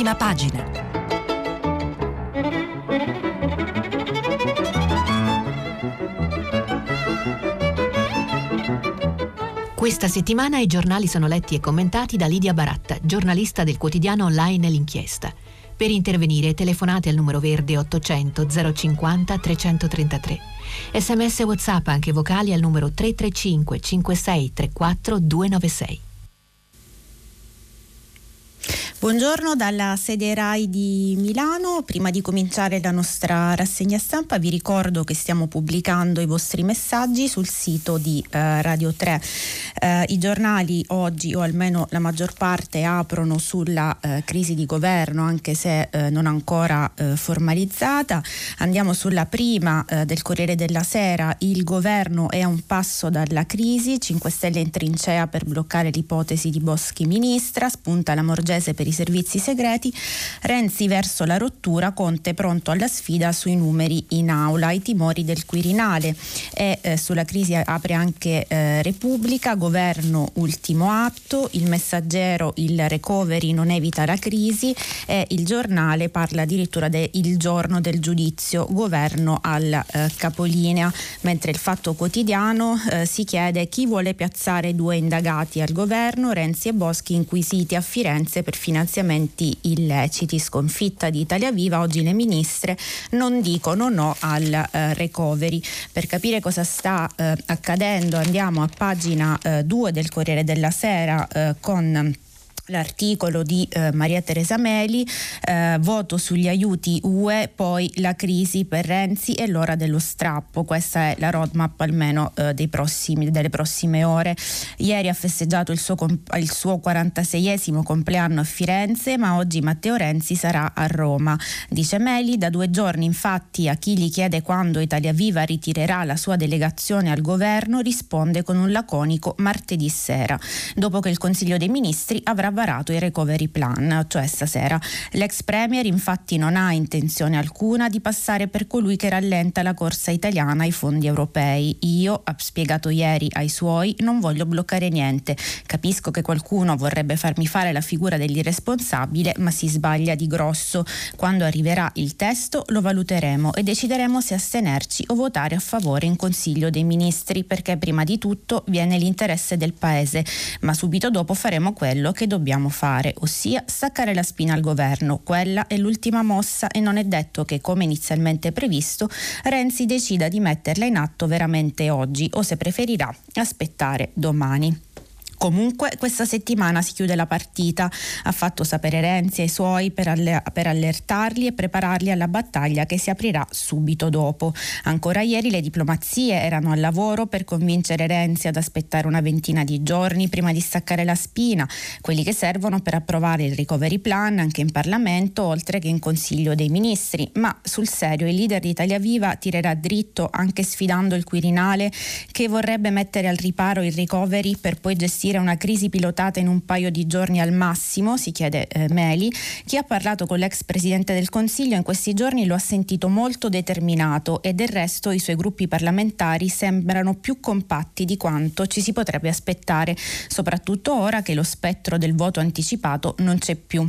Prima pagina. Questa settimana i giornali sono letti e commentati da Lidia Baratta, giornalista del quotidiano online L'Inchiesta. Per intervenire telefonate al numero verde 800 050 333. Sms WhatsApp anche vocali al numero 335 56 34 296. Buongiorno dalla sede RAI di Milano. Prima di cominciare la nostra rassegna stampa vi ricordo che stiamo pubblicando i vostri messaggi sul sito di eh, Radio 3. Eh, I giornali oggi o almeno la maggior parte aprono sulla eh, crisi di governo anche se eh, non ancora eh, formalizzata. Andiamo sulla prima eh, del Corriere della Sera. Il governo è a un passo dalla crisi. 5 Stelle in trincea per bloccare l'ipotesi di Boschi ministra. Spunta la Morgese per i servizi segreti, Renzi verso la rottura, Conte pronto alla sfida sui numeri in aula, i timori del Quirinale. E eh, sulla crisi apre anche eh, Repubblica, governo ultimo atto, il messaggero, il recovery non evita la crisi e il giornale parla addirittura del giorno del giudizio, governo al eh, capolinea, mentre il fatto quotidiano eh, si chiede chi vuole piazzare due indagati al governo, Renzi e Boschi inquisiti a Firenze per finanziare finanziamenti illeciti. Sconfitta di Italia Viva, oggi le ministre non dicono no al eh, recovery. Per capire cosa sta eh, accadendo andiamo a pagina 2 eh, del Corriere della Sera eh, con l'articolo di eh, Maria Teresa Meli, eh, voto sugli aiuti UE, poi la crisi per Renzi e l'ora dello strappo. Questa è la roadmap almeno eh, prossimi, delle prossime ore. Ieri ha festeggiato il suo, il suo 46esimo compleanno a Firenze, ma oggi Matteo Renzi sarà a Roma. Dice Meli, da due giorni infatti a chi gli chiede quando Italia Viva ritirerà la sua delegazione al governo risponde con un laconico martedì sera, dopo che il Consiglio dei Ministri avrà varato il recovery plan, cioè stasera. L'ex premier infatti non ha intenzione alcuna di passare per colui che rallenta la corsa italiana ai fondi europei. Io, ha spiegato ieri ai suoi, non voglio bloccare niente. Capisco che qualcuno vorrebbe farmi fare la figura dell'irresponsabile, ma si sbaglia di grosso. Quando arriverà il testo lo valuteremo e decideremo se astenerci o votare a favore in Consiglio dei Ministri, perché prima di tutto viene l'interesse del Paese, ma subito dopo faremo quello che dobbiamo dobbiamo fare, ossia staccare la spina al governo. Quella è l'ultima mossa e non è detto che, come inizialmente previsto, Renzi decida di metterla in atto veramente oggi o se preferirà aspettare domani. Comunque questa settimana si chiude la partita, ha fatto sapere Renzi ai suoi per, alle- per, allertarli e prepararli alla battaglia che si aprirà subito dopo. Ancora ieri le diplomazie erano al lavoro per convincere Renzi ad aspettare una ventina di giorni prima di staccare la spina, quelli che servono per approvare il recovery plan anche in Parlamento oltre che in Consiglio dei Ministri. Ma sul serio il leader di Italia Viva tirerà dritto anche sfidando il Quirinale che vorrebbe mettere al riparo il recovery per poi gestire gestire una crisi pilotata in un paio di giorni al massimo, si chiede eh, Meli. Chi ha parlato con l'ex Presidente del Consiglio in questi giorni lo ha sentito molto determinato e del resto i suoi gruppi parlamentari sembrano più compatti di quanto ci si potrebbe aspettare, soprattutto ora che lo spettro del voto anticipato non c'è più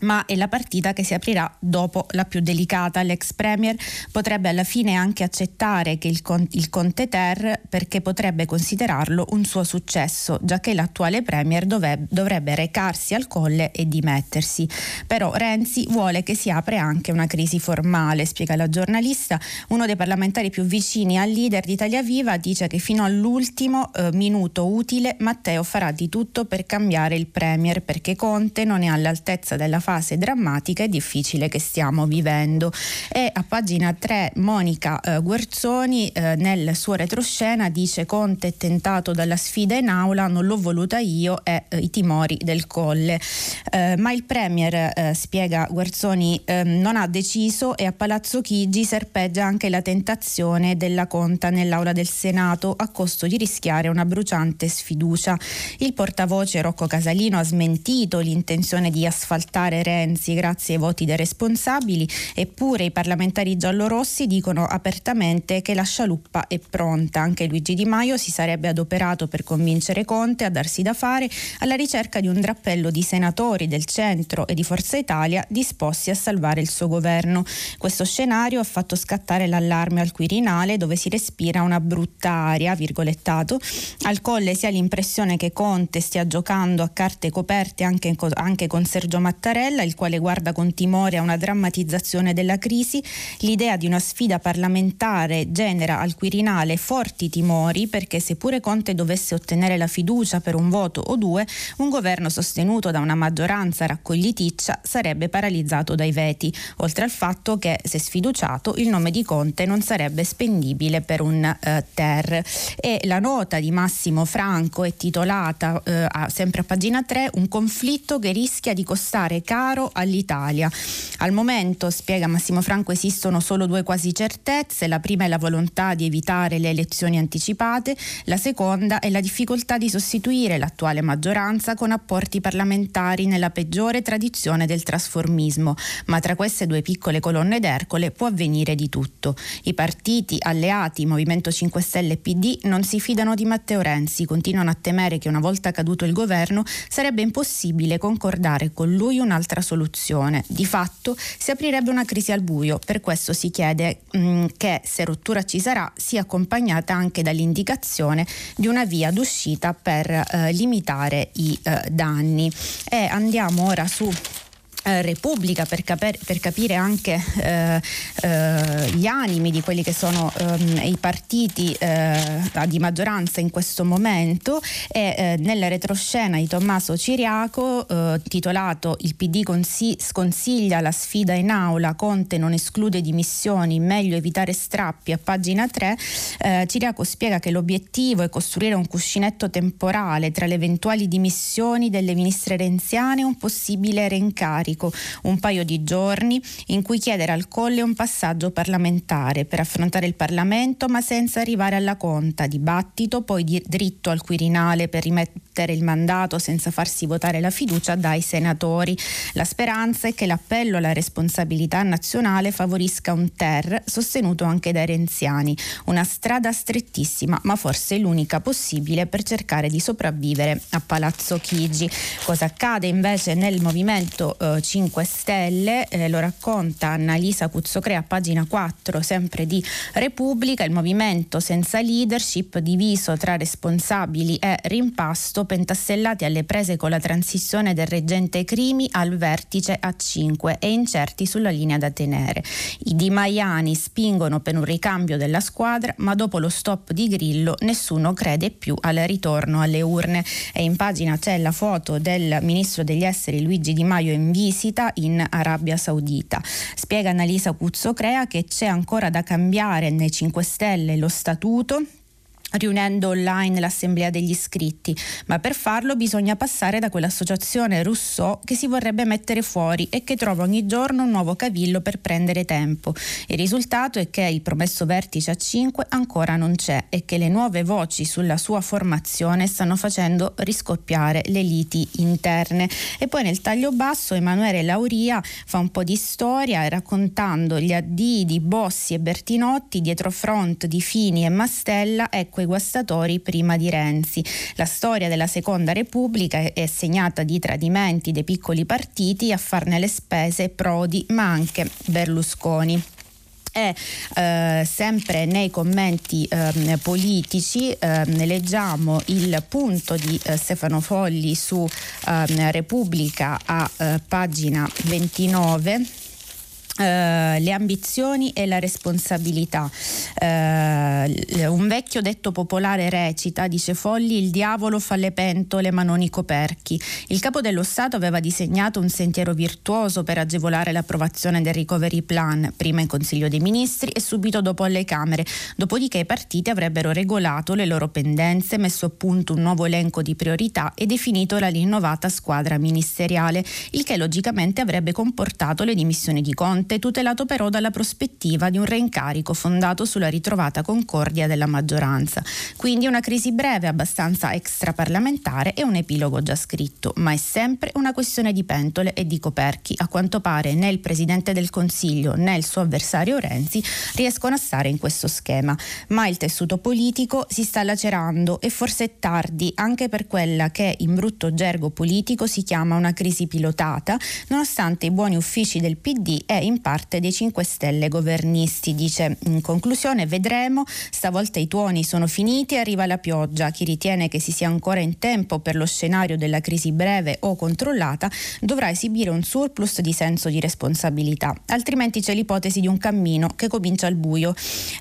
ma è la partita che si aprirà dopo la più delicata. L'ex Premier potrebbe alla fine anche accettare il, con- il Conte Ter perché potrebbe considerarlo un suo successo, già che l'attuale Premier dove- dovrebbe recarsi al colle e dimettersi. Però Renzi vuole che si apra anche una crisi formale, spiega la giornalista. Uno dei parlamentari più vicini al leader di Italia Viva dice che fino all'ultimo eh, minuto utile Matteo farà di tutto per cambiare il Premier perché Conte non è all'altezza della fase drammatica e difficile che stiamo vivendo. E a pagina 3 Monica eh, Guerzoni eh, nel suo retroscena dice Conte è tentato dalla sfida in aula, non l'ho voluta io e eh, i timori del colle. Eh, ma il Premier, eh, spiega Guerzoni, ehm, non ha deciso e a Palazzo Chigi serpeggia anche la tentazione della conta nell'aula del Senato a costo di rischiare una bruciante sfiducia. Il portavoce Rocco Casalino ha smentito l'intenzione di asfaltare salvare Renzi grazie ai voti dei responsabili, eppure i parlamentari giallorossi dicono apertamente che la scialuppa è pronta. Anche Luigi Di Maio si sarebbe adoperato per convincere Conte a darsi da fare alla ricerca di un drappello di senatori del centro e di Forza Italia disposti a salvare il suo governo. Questo scenario ha fatto scattare l'allarme al Quirinale dove si respira una brutta aria, virgolettato. Al colle si ha l'impressione che Conte stia giocando a carte coperte anche con Sergio Mattarella, il quale guarda con timore a una drammatizzazione della crisi. L'idea di una sfida parlamentare genera al Quirinale forti timori perché seppure Conte dovesse ottenere la fiducia per un voto o due, un governo sostenuto da una maggioranza raccogliticcia sarebbe paralizzato dai veti, oltre al fatto che se sfiduciato il nome di Conte non sarebbe spendibile per un eh, TER. E la nota di Massimo Franco è titolata eh, sempre a pagina 3 Un conflitto che rischia di costare caro all'Italia. Al momento, spiega Massimo Franco, esistono solo due quasi certezze. La prima è la volontà di evitare le elezioni anticipate, la seconda è la difficoltà di sostituire l'attuale maggioranza con apporti parlamentari nella peggiore tradizione del trasformismo. Ma tra queste due piccole colonne d'Ercole può avvenire di tutto. I partiti alleati, Movimento 5 Stelle e PD, non si fidano di Matteo Renzi, continuano a temere che una volta caduto il governo sarebbe impossibile concordare con lui un'altra soluzione. Di fatto si aprirebbe una crisi al buio, per questo si chiede mh, mm, che se rottura ci sarà sia accompagnata anche dall'indicazione di una via d'uscita per eh, limitare i eh, danni. E andiamo ora su eh, Repubblica per, caper, per, capire anche eh, eh, gli animi di quelli che sono ehm, i partiti eh, di maggioranza in questo momento. E eh, nella retroscena di Tommaso Ciriaco titolato Il PD consi- sconsiglia la sfida in aula, Conte non esclude dimissioni, meglio evitare strappi a pagina 3 Ciriaco spiega che l'obiettivo è costruire un cuscinetto temporale tra le eventuali dimissioni delle ministre renziane e un possibile reincarico pubblico un paio di giorni in cui chiedere al Colle un passaggio parlamentare per affrontare il Parlamento ma senza arrivare alla conta, dibattito, poi di dritto al Quirinale per rimettere il mandato senza farsi votare la fiducia dai senatori. La speranza è che l'appello alla responsabilità nazionale favorisca un TER sostenuto anche dai renziani, una strada strettissima ma forse l'unica possibile per cercare di sopravvivere a Palazzo Chigi. Cosa accade invece nel movimento eh, 5 Stelle, eh, lo racconta Annalisa Cuzzocrea, pagina 4, sempre di Repubblica, il movimento senza leadership diviso tra responsabili e rimpasto, pentastellati alle prese con la transizione del reggente Crimi al vertice a 5 e incerti sulla linea da tenere. I Di Maiani spingono per un ricambio della squadra, ma dopo lo stop di Grillo nessuno crede più al ritorno alle urne. E in pagina c'è la foto del ministro degli esteri Luigi Di Maio in visita visita in Arabia Saudita. Spiega Annalisa Cuzzocrea che c'è ancora da cambiare nei 5 Stelle lo statuto riunendo online l'assemblea degli iscritti, ma per farlo bisogna passare da quell'associazione Rousseau che si vorrebbe mettere fuori e che trova ogni giorno un nuovo cavillo per prendere tempo. Il risultato è che il promesso vertice a 5 ancora non c'è e che le nuove voci sulla sua formazione stanno facendo riscoppiare le liti interne. E poi nel taglio basso Emanuele Lauria fa un po' di storia raccontando gli addii di Bossi e Bertinotti dietro front di Fini e Mastella, ecco guastatori prima di Renzi. La storia della Seconda Repubblica è segnata di tradimenti dei piccoli partiti a farne le spese Prodi ma anche Berlusconi e eh, sempre nei commenti eh, politici eh, leggiamo il punto di eh, Stefano Folli su ehm, Repubblica a eh, pagina 29 Uh, le ambizioni e la responsabilità. Uh, un vecchio detto popolare recita, dice Folli, il diavolo fa le pentole ma non i coperchi. Il capo dello Stato aveva disegnato un sentiero virtuoso per agevolare l'approvazione del recovery plan, prima in Consiglio dei Ministri e subito dopo alle Camere, dopodiché i partiti avrebbero regolato le loro pendenze, messo a punto un nuovo elenco di priorità e definito la rinnovata squadra ministeriale, il che logicamente avrebbe comportato le dimissioni di Conte Conte, tutelato però dalla prospettiva di un reincarico fondato sulla ritrovata concordia della maggioranza. Quindi una crisi breve, abbastanza extraparlamentare e un epilogo già scritto, ma è sempre una questione di pentole e di coperchi. A quanto pare né il Presidente del Consiglio né il suo avversario Renzi riescono a stare in questo schema, ma il tessuto politico si sta lacerando e forse è tardi anche per quella che in brutto gergo politico si chiama una crisi pilotata, nonostante i buoni uffici del PD e in parte dei 5 Stelle governisti. Dice in conclusione vedremo, stavolta i tuoni sono finiti e arriva la pioggia. Chi ritiene che si sia ancora in tempo per lo scenario della crisi breve o controllata dovrà esibire un surplus di senso di responsabilità, altrimenti c'è l'ipotesi di un cammino che comincia al buio,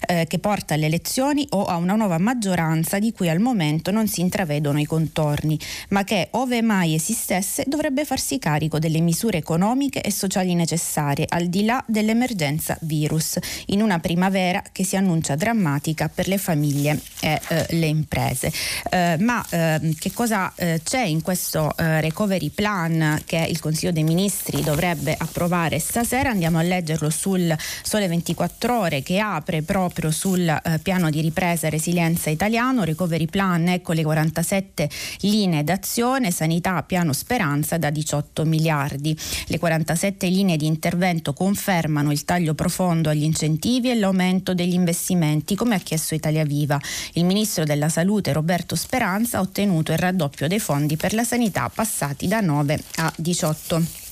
eh, che porta alle elezioni o a una nuova maggioranza di cui al momento non si intravedono i contorni, ma che, ove mai esistesse, dovrebbe farsi carico delle misure economiche e sociali necessarie, al di là dell'emergenza virus, in una primavera che si annuncia drammatica per le famiglie e eh, le imprese. Eh, ma ehm, che cosa eh, c'è in questo eh, recovery plan che il Consiglio dei Ministri dovrebbe approvare stasera? Andiamo a leggerlo sul Sole 24 Ore che apre proprio sul eh, piano di ripresa e resilienza italiano, recovery plan, ecco le 47 linee d'azione, sanità, piano speranza da 18 miliardi. Le 47 linee di intervento confermano il taglio profondo agli incentivi e l'aumento degli investimenti, come ha chiesto Italia Viva. Il ministro della Salute Roberto Speranza ha ottenuto il raddoppio dei fondi per la sanità passati da 9 a 18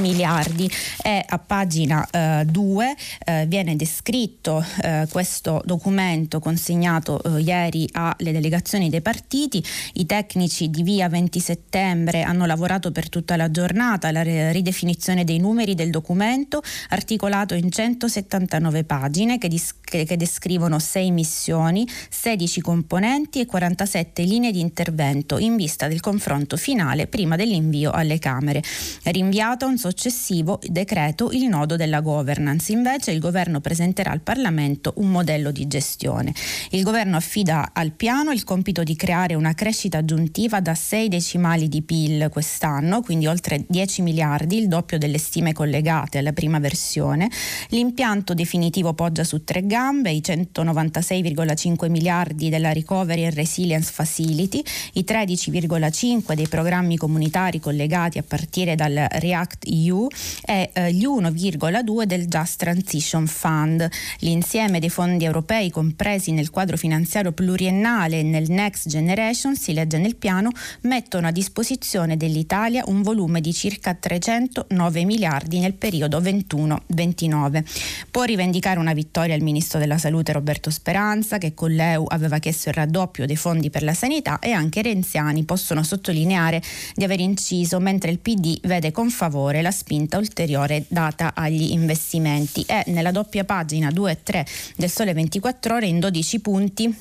miliardi e a pagina 2 eh, eh, viene descritto eh, questo documento consegnato eh, ieri alle delegazioni dei partiti. I tecnici di via 20 settembre hanno lavorato per tutta la giornata alla ridefinizione dei numeri del documento articolato in 179 pagine che, dis- che descrivono 6 missioni, 16 componenti e 47 linee di intervento in vista del confronto finale prima dell'invio alle Camere. Rinviato un successivo decreto il nodo della governance. Invece il governo presenterà al Parlamento un modello di gestione. Il governo affida al piano il compito di creare una crescita aggiuntiva da 6 decimali di PIL quest'anno, quindi oltre 10 miliardi, il doppio delle stime collegate alla prima versione. L'impianto definitivo poggia su tre gambe, i 196,5 miliardi della Recovery and Resilience Facility, i 13,5 dei programmi comunitari collegati a partire dal React EU e eh, gli 1,2 del Just Transition Fund. L'insieme dei fondi europei compresi nel quadro finanziario pluriennale e nel Next Generation, si legge nel piano, mettono a disposizione dell'Italia un volume di circa 309 miliardi nel periodo 21-29. Può rivendicare una vittoria il ministro della Salute Roberto Speranza che con l'EU aveva chiesto il raddoppio dei fondi per la sanità e anche renziani possono sottolineare di aver inciso mentre il PD vede con favore la spinta ulteriore data agli investimenti. E nella doppia pagina 2 e 3 del Sole 24 Ore in 12 punti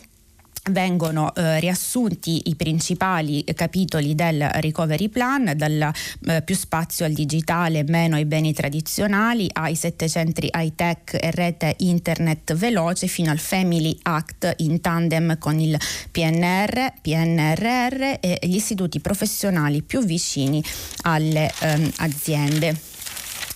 vengono eh, riassunti i principali capitoli del recovery plan, dal eh, più spazio al digitale, meno ai beni tradizionali, ai sette centri high tech e rete internet veloce, fino al Family Act in tandem con il PNR, PNRR e gli istituti professionali più vicini alle ehm, aziende.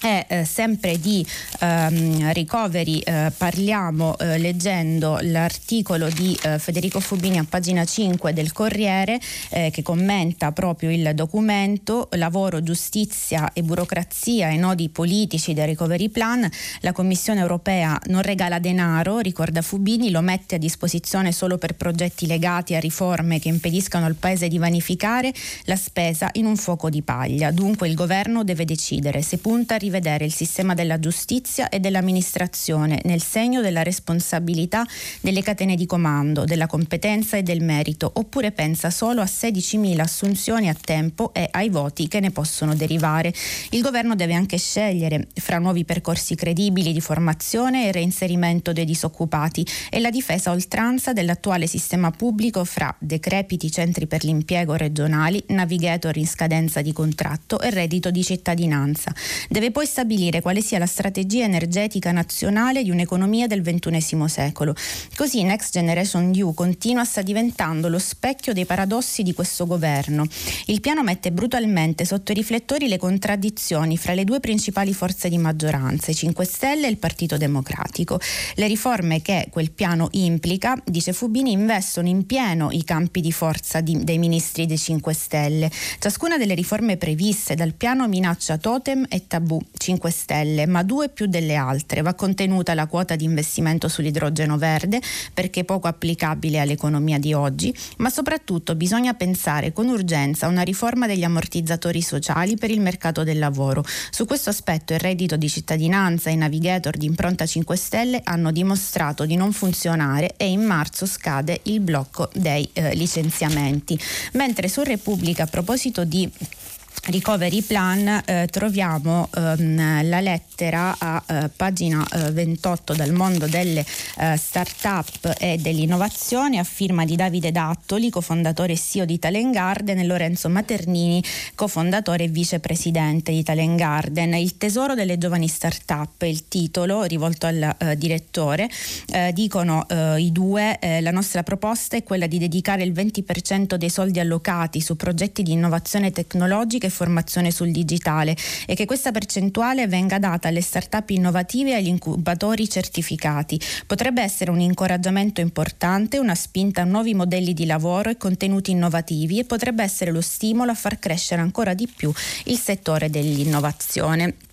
E eh, sempre di ehm, recovery eh, parliamo eh, leggendo l'articolo di eh, Federico Fubini a pagina 5 del Corriere eh, che commenta proprio il documento lavoro, giustizia e burocrazia e nodi politici del recovery plan. La Commissione europea non regala denaro, ricorda Fubini, lo mette a disposizione solo per progetti legati a riforme che impediscano al Paese di vanificare la spesa in un fuoco di paglia. Dunque il governo deve decidere se punta a rivedere il sistema della giustizia e dell'amministrazione nel segno della responsabilità delle catene di comando, della competenza e del merito, oppure pensa solo a 16.000 assunzioni a tempo e ai voti che ne possono derivare. Il governo deve anche scegliere fra nuovi percorsi credibili di formazione e reinserimento dei disoccupati e la difesa oltranza dell'attuale sistema pubblico fra decrepiti centri per l'impiego regionali, navigator in scadenza di contratto e reddito di cittadinanza. Deve poi stabilire quale sia la strategia energetica nazionale di un'economia del XXI secolo. Così Next Generation EU continua sta diventando lo specchio dei paradossi di questo governo. Il piano mette brutalmente sotto i riflettori le contraddizioni fra le due principali forze di maggioranza, i 5 Stelle e il Partito Democratico. Le riforme che quel piano implica, dice Fubini, investono in pieno i campi di forza di, dei ministri dei 5 Stelle. Ciascuna delle riforme previste dal piano minaccia totem e tabù 5 Stelle, ma due più delle altre. Va contenuta la quota di investimento sull'idrogeno verde perché poco applicabile all'economia di oggi, ma soprattutto bisogna pensare con urgenza a una riforma degli ammortizzatori sociali per il mercato del lavoro. Su questo aspetto il reddito di cittadinanza e i navigator di impronta 5 Stelle hanno dimostrato di non funzionare e in marzo scade il blocco dei eh, licenziamenti. Mentre su Repubblica a proposito di Recovery Plan eh, troviamo ehm, la lettera a eh, pagina eh, 28 dal mondo delle eh, start-up e dell'innovazione a firma di Davide Dattoli, cofondatore e CEO di Talent Garden e Lorenzo Maternini, cofondatore e vicepresidente di Talent Garden. Il tesoro delle giovani start-up, il titolo rivolto al eh, direttore, eh, dicono i due, la nostra proposta è quella di dedicare il 20% dei soldi allocati su progetti di innovazione tecnologica e formazione sul digitale e che questa percentuale venga data alle start-up innovative e agli incubatori certificati. Potrebbe essere un incoraggiamento importante, una spinta a nuovi modelli di lavoro e contenuti innovativi e potrebbe essere lo stimolo a far crescere ancora di più il settore dell'innovazione.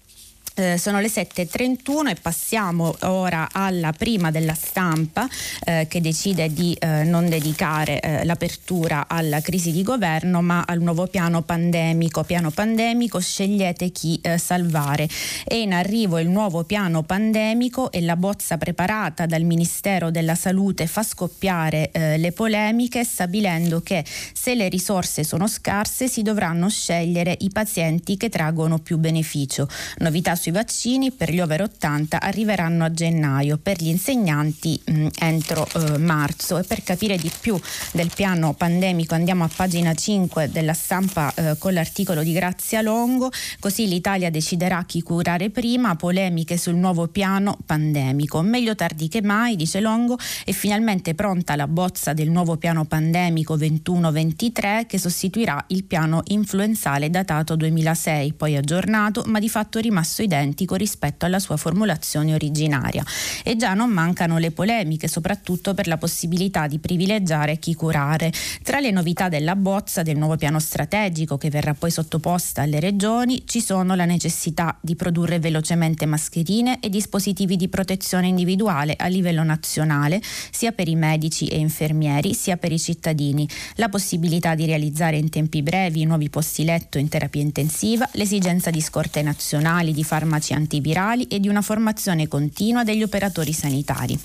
Eh, sono le 7.31 e passiamo ora alla prima della stampa eh, che decide di eh, non dedicare eh, l'apertura alla crisi di governo ma al nuovo piano pandemico. Piano pandemico, scegliete chi eh, salvare. È in arrivo il nuovo piano pandemico e la bozza preparata dal Ministero della Salute fa scoppiare eh, le polemiche stabilendo che se le risorse sono scarse si dovranno scegliere i pazienti che traggono più beneficio. Novità sui vaccini per gli over 80 arriveranno a gennaio, per gli insegnanti mh, mm, entro eh, marzo. E per capire di più del piano pandemico andiamo a pagina 5 della stampa eh, con l'articolo di Grazia Longo, così l'Italia deciderà chi curare prima, polemiche sul nuovo piano pandemico. Meglio tardi che mai, dice Longo, è finalmente pronta la bozza del nuovo piano pandemico 21-23 che sostituirà il piano influenzale datato 2006, poi aggiornato ma di fatto rimasto identico identico rispetto alla sua formulazione originaria. E già non mancano le polemiche, soprattutto per la possibilità di privilegiare chi curare. Tra le novità della bozza del nuovo piano strategico che verrà poi sottoposta alle regioni ci sono la necessità di produrre velocemente mascherine e dispositivi di protezione individuale a livello nazionale, sia per i medici e infermieri, sia per i cittadini, la possibilità di realizzare in tempi brevi nuovi posti letto in terapia intensiva, l'esigenza di scorte nazionali di farmaci farmaci antivirali e di una formazione continua degli operatori sanitari.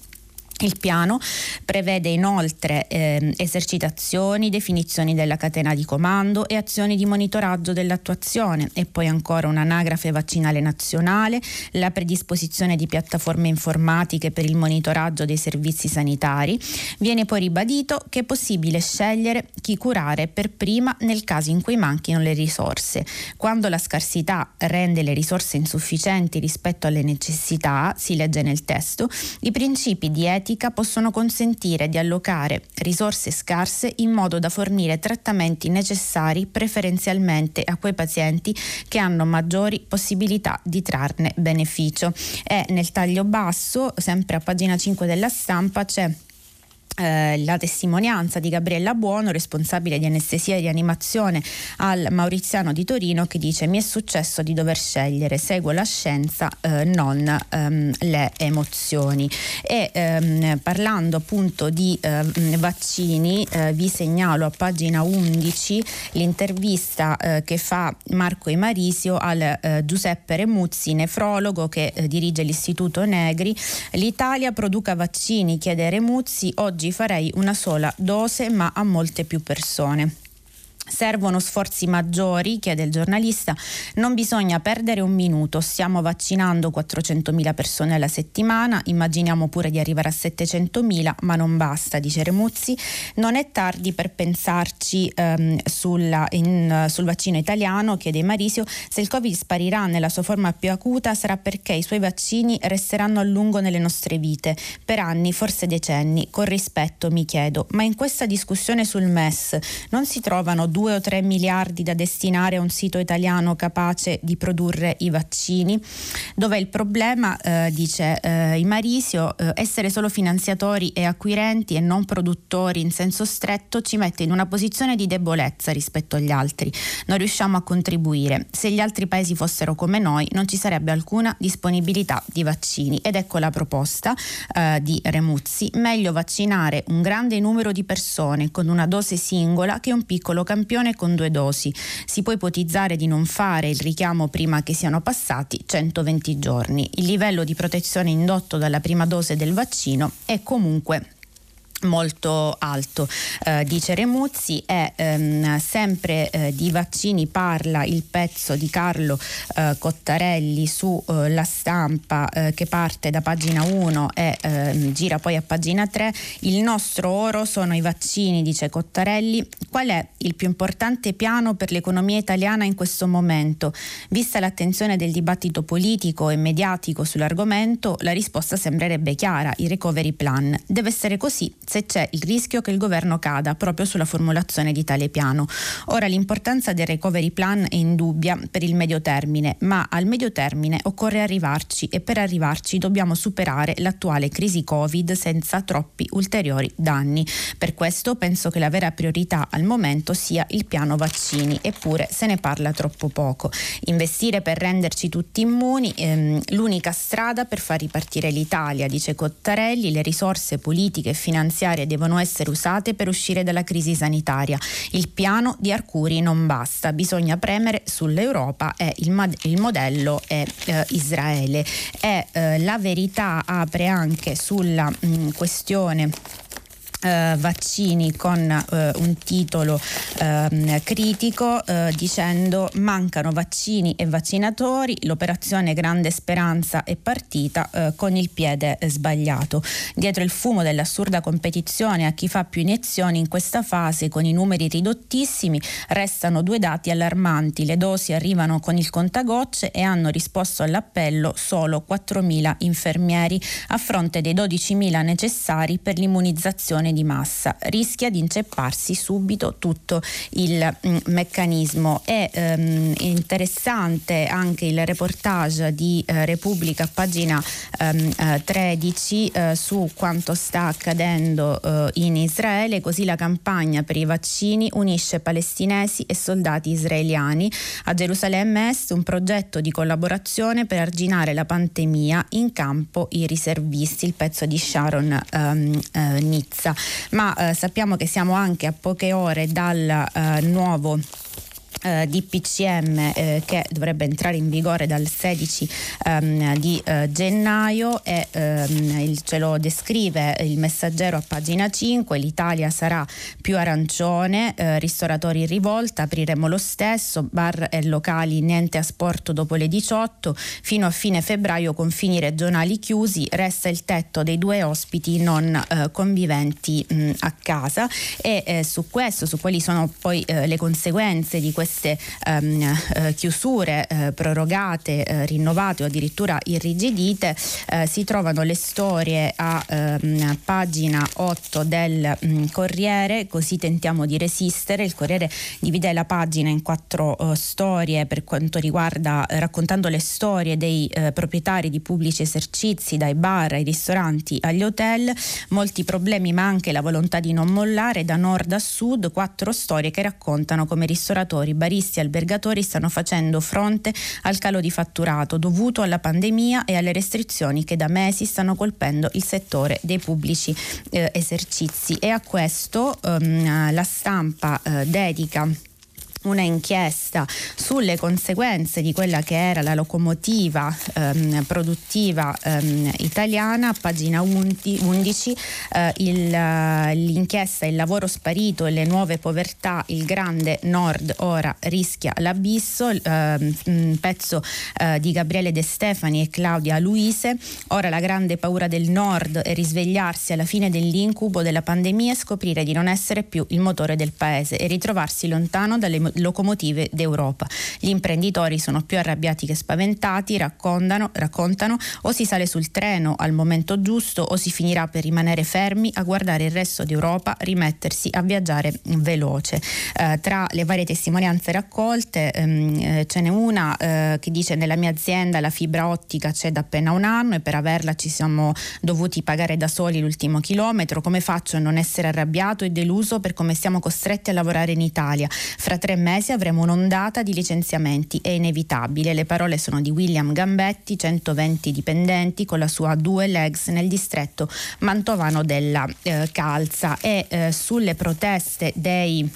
Il piano prevede inoltre eh, esercitazioni, definizioni della catena di comando e azioni di monitoraggio dell'attuazione e poi ancora un'anagrafe vaccinale nazionale, la predisposizione di piattaforme informatiche per il monitoraggio dei servizi sanitari. Viene poi ribadito che è possibile scegliere chi curare per prima nel caso in cui manchino le risorse. Quando la scarsità rende le risorse insufficienti rispetto alle necessità, si legge nel testo, i principi di etica pratica possono consentire di allocare risorse scarse in modo da fornire trattamenti necessari preferenzialmente a quei pazienti che hanno maggiori possibilità di trarne beneficio. E nel taglio basso, sempre a pagina 5 della stampa, c'è eh, la testimonianza di Gabriella Buono, responsabile di anestesia e rianimazione al Mauriziano di Torino, che dice mi è successo di dover scegliere, seguo la scienza, eh, non ehm, le emozioni. E ehm, parlando appunto di ehm, vaccini, eh, vi segnalo a pagina 11 l'intervista eh, che fa Marco Emarisio al eh, Giuseppe Remuzzi, nefrologo che dirige l'Istituto Negri. L'Italia produca vaccini, chiede Remuzzi, oggi farei una sola dose ma a molte più persone. Servono sforzi maggiori, chiede il giornalista, non bisogna perdere un minuto, stiamo vaccinando 400.000 persone alla settimana, immaginiamo pure di arrivare a 700.000, ma non basta, dice Remuzzi, non è tardi per pensarci ehm, sulla, in, sul vaccino italiano, chiede Marisio, se il Covid sparirà nella sua forma più acuta sarà perché i suoi vaccini resteranno a lungo nelle nostre vite, per anni, forse decenni, con rispetto mi chiedo, ma in questa discussione sul MES non si trovano due 2 o 3 miliardi da destinare a un sito italiano capace di produrre i vaccini. Dov'è il problema? Eh, dice eh, Imarisio, eh, essere solo finanziatori e acquirenti e non produttori in senso stretto ci mette in una posizione di debolezza rispetto agli altri. Non riusciamo a contribuire. Se gli altri paesi fossero come noi non ci sarebbe alcuna disponibilità di vaccini. Ed ecco la proposta eh, di Remuzzi. Meglio vaccinare un grande numero di persone con una dose singola che un piccolo campione campione con due dosi. Si può ipotizzare di non fare il richiamo prima che siano passati 120 giorni. Il livello di protezione indotto dalla prima dose del vaccino è comunque molto alto, eh, dice Remuzzi e ehm, sempre eh, di vaccini parla il pezzo di Carlo eh, Cottarelli eh, stampa eh, che parte da pagina 1 e ehm, gira poi a pagina 3 il nostro oro sono i vaccini dice Cottarelli. Qual è il più importante piano per l'economia italiana in questo momento? Vista l'attenzione del dibattito politico e mediatico sull'argomento la risposta sembrerebbe chiara il recovery plan. Deve essere così se c'è il rischio che il governo cada proprio sulla formulazione di tale piano. Ora l'importanza del recovery plan è indubbia per il medio termine, ma al medio termine occorre arrivarci e per arrivarci dobbiamo superare l'attuale crisi Covid senza troppi ulteriori danni. Per questo penso che la vera priorità al momento sia il piano vaccini, eppure se ne parla troppo poco. Investire per renderci tutti immuni ehm, l'unica strada per far ripartire l'Italia, dice Cottarelli, le risorse politiche e finanziarie finanziarie devono essere usate per uscire dalla crisi sanitaria. Il piano di Arcuri non basta, bisogna premere sull'Europa e il, il modello è eh, Israele. E eh, la verità apre anche sulla mh, questione eh, vaccini con eh, un titolo eh, critico dicendo mancano vaccini e vaccinatori, l'operazione Grande Speranza è partita eh, con il piede sbagliato. Dietro il fumo dell'assurda competizione a chi fa più iniezioni in questa fase con i numeri ridottissimi restano due dati allarmanti, le dosi arrivano con il contagocce e hanno risposto all'appello solo 4.000 infermieri a fronte dei 12.000 necessari per l'immunizzazione di massa, rischia di incepparsi subito tutto il mm, meccanismo. È ehm, interessante anche il reportage di eh, Repubblica, pagina ehm, eh, 13, eh, su quanto sta accadendo eh, in Israele, così la campagna per i vaccini unisce palestinesi e soldati israeliani. A Gerusalemme Est un progetto di collaborazione per arginare la pandemia in campo i riservisti, il pezzo di Sharon ehm, eh, Nizza ma eh, sappiamo che siamo anche a poche ore dal eh, nuovo eh, DPCM eh, che dovrebbe entrare in vigore dal 16 ehm, di eh, gennaio e ehm, il, ce lo descrive il messaggero a pagina 5 l'Italia sarà più arancione eh, ristoratori in rivolta apriremo lo stesso bar e locali niente a sport dopo le 18 fino a fine febbraio confini regionali chiusi resta il tetto dei due ospiti non eh, conviventi mh, a casa e eh, su questo su quali sono poi le conseguenze di questo queste ehm, eh, chiusure eh, prorogate, eh, rinnovate o addirittura irrigidite, eh, si trovano le storie a ehm, pagina 8 del mh, mm, Corriere, così tentiamo di resistere. Il Corriere divide la pagina in quattro uh, storie per quanto riguarda raccontando le storie dei proprietari di pubblici esercizi, dai bar ai ristoranti agli hotel, molti problemi ma anche la volontà di non mollare da nord a sud, quattro storie che raccontano come ristoratori, baristi e albergatori stanno facendo fronte al calo di fatturato dovuto alla pandemia e alle restrizioni che da mesi stanno colpendo il settore dei pubblici eh, esercizi. E a questo ehm, la stampa eh, dedica una inchiesta sulle conseguenze di quella che era la locomotiva ehm, produttiva ehm, italiana, pagina 11, eh, il, l'inchiesta Il lavoro sparito e le nuove povertà, il grande nord ora rischia l'abisso, ehm, pezzo eh, di Gabriele De Stefani e Claudia Luise, ora la grande paura del nord è risvegliarsi alla fine dell'incubo della pandemia e scoprire di non essere più il motore del paese e ritrovarsi lontano dalle locomotive d'Europa. Gli imprenditori sono più arrabbiati che spaventati, raccontano, raccontano o si sale sul treno al momento giusto o si finirà per rimanere fermi a guardare il resto d'Europa rimettersi a viaggiare veloce. Eh, tra le varie testimonianze raccolte ehm, eh, ce n'è una eh, che dice nella mia azienda la fibra ottica c'è da appena un anno e per averla ci siamo dovuti pagare da soli l'ultimo chilometro. Come faccio a non essere arrabbiato e deluso per come siamo costretti a lavorare in Italia? Fra tre mesi avremo un'ondata di licenziamenti, è inevitabile. Le parole sono di William Gambetti, 120 dipendenti con la sua due legs nel distretto mantovano della eh, Calza e eh, sulle proteste dei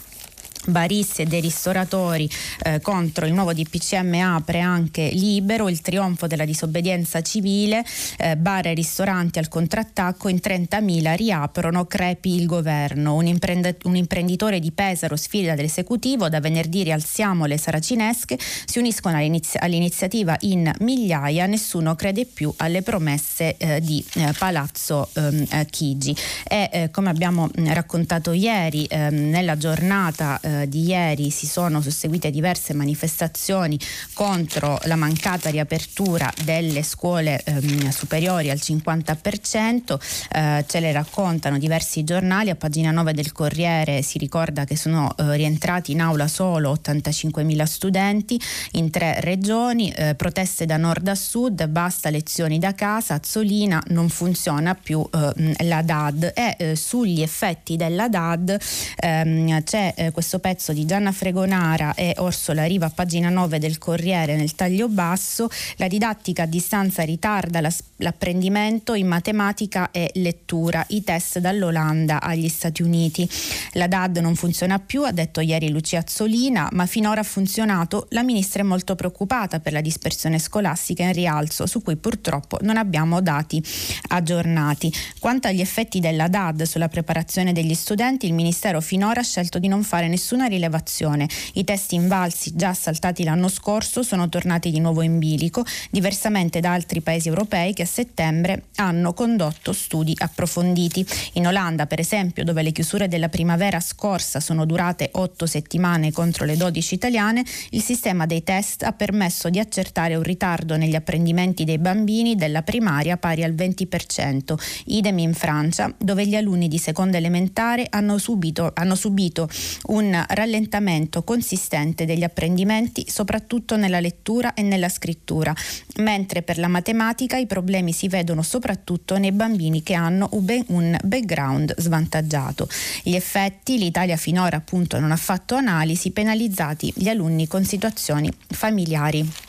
baristi e dei ristoratori eh, contro il nuovo DPCM apre anche libero il trionfo della disobbedienza civile eh, bar e ristoranti al contrattacco in 30.000 riaprono crepi il governo. Un, imprend- un imprenditore di Pesaro sfida dell'esecutivo da venerdì rialziamo le saracinesche si uniscono all'inizi- all'iniziativa in migliaia nessuno crede più alle promesse eh, di eh, Palazzo ehm, eh, Chigi. E eh, come abbiamo raccontato ieri ehm, nella giornata eh, di ieri si sono susseguite diverse manifestazioni contro la mancata riapertura delle scuole ehm, superiori al 50%, eh, ce le raccontano diversi giornali, a pagina 9 del Corriere si ricorda che sono eh, rientrati in aula solo 85.000 studenti in tre regioni, eh, proteste da nord a sud, basta lezioni da casa, Azzolina non funziona più ehm, la DAD e eh, sugli effetti della DAD ehm, c'è eh, questo pezzo di Gianna Fregonara e Orsola Riva, pagina 9 del Corriere nel taglio basso, la didattica a distanza ritarda l'apprendimento in matematica e lettura, i test dall'Olanda agli Stati Uniti. La DAD non funziona più, ha detto ieri Lucia Azzolina, ma finora ha funzionato. La ministra è molto preoccupata per la dispersione scolastica in rialzo, su cui purtroppo non abbiamo dati aggiornati. Quanto agli effetti della DAD sulla preparazione degli studenti, il Ministero finora ha scelto di non fare nessuna rilevazione. I test invalsi già saltati l'anno scorso sono tornati di nuovo in bilico, diversamente da altri paesi europei che a settembre hanno condotto studi approfonditi. In Olanda, per esempio, dove le chiusure della primavera scorsa sono durate otto settimane contro le 12 italiane, il sistema dei test ha permesso di accertare un ritardo negli apprendimenti dei bambini della primaria pari al 20%. Idem in Francia, dove gli alunni di seconda elementare hanno subito, hanno subito un rallentamento consistente degli apprendimenti, soprattutto nella lettura e nella scrittura, mentre per la matematica i problemi si vedono soprattutto nei bambini che hanno un background svantaggiato. Gli effetti, l'Italia finora appunto non ha fatto analisi, penalizzati gli alunni con situazioni familiari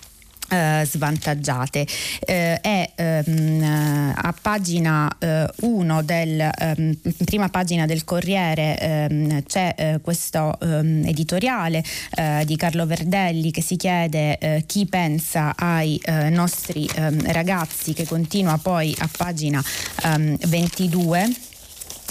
eh, svantaggiate. Eh, è ehm, a pagina 1 eh, del ehm, prima pagina del Corriere ehm, c'è eh, questo ehm, editoriale eh, di Carlo Verdelli che si chiede chi pensa ai nostri ehm, ragazzi che continua poi a pagina 22 ehm,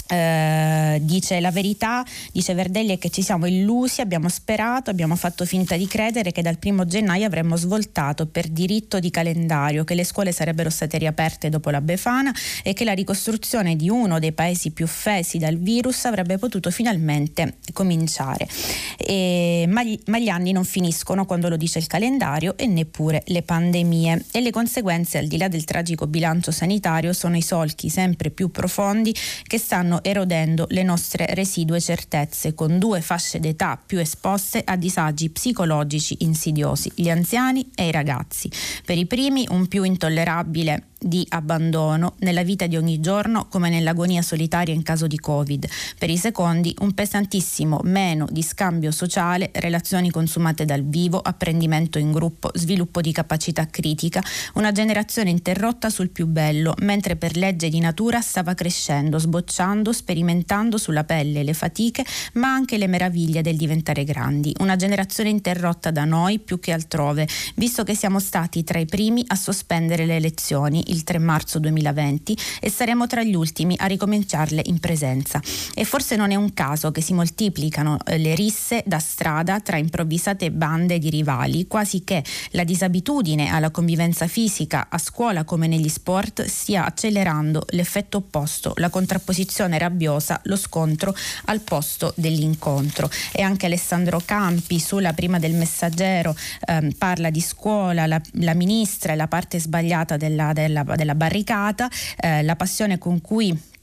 eh, dice la verità, dice Verdelli è che ci siamo illusi, abbiamo sperato, abbiamo fatto finta di credere che dal primo gennaio avremmo svoltato per diritto di calendario, che le scuole sarebbero state riaperte dopo la Befana e che la ricostruzione di uno dei paesi più offesi dal virus avrebbe potuto finalmente cominciare. E, ma, gli, ma gli anni non finiscono quando lo dice il calendario e neppure le pandemie e le conseguenze al di là del tragico bilancio sanitario sono i solchi sempre più profondi che stanno stanno erodendo le nostre residue certezze con due fasce d'età più esposte a disagi psicologici insidiosi, gli anziani e i ragazzi. Per i primi un più intollerabile di abbandono nella vita di ogni giorno come nell'agonia solitaria in caso di Covid. Per i secondi un pesantissimo meno di scambio sociale, relazioni consumate dal vivo, apprendimento in gruppo, sviluppo di capacità critica, una generazione interrotta sul più bello, mentre per legge di natura stava crescendo, sbocciando, sperimentando sulla pelle le fatiche, ma anche le meraviglie del diventare grandi. Una generazione interrotta da noi più che altrove, visto che siamo stati tra i primi a sospendere le elezioni il 3 marzo 2020 e saremo tra gli ultimi a ricominciarle in presenza. E forse non è un caso che si moltiplicano eh, le risse da strada tra improvvisate bande di rivali, quasi che la disabitudine alla convivenza fisica a scuola come negli sport stia accelerando l'effetto opposto, la contrapposizione rabbiosa, lo scontro al posto dell'incontro. E anche Alessandro Campi sulla prima del messaggero ehm, parla di scuola, la, la ministra è la parte sbagliata della, della, della barricata, eh, la passione con cui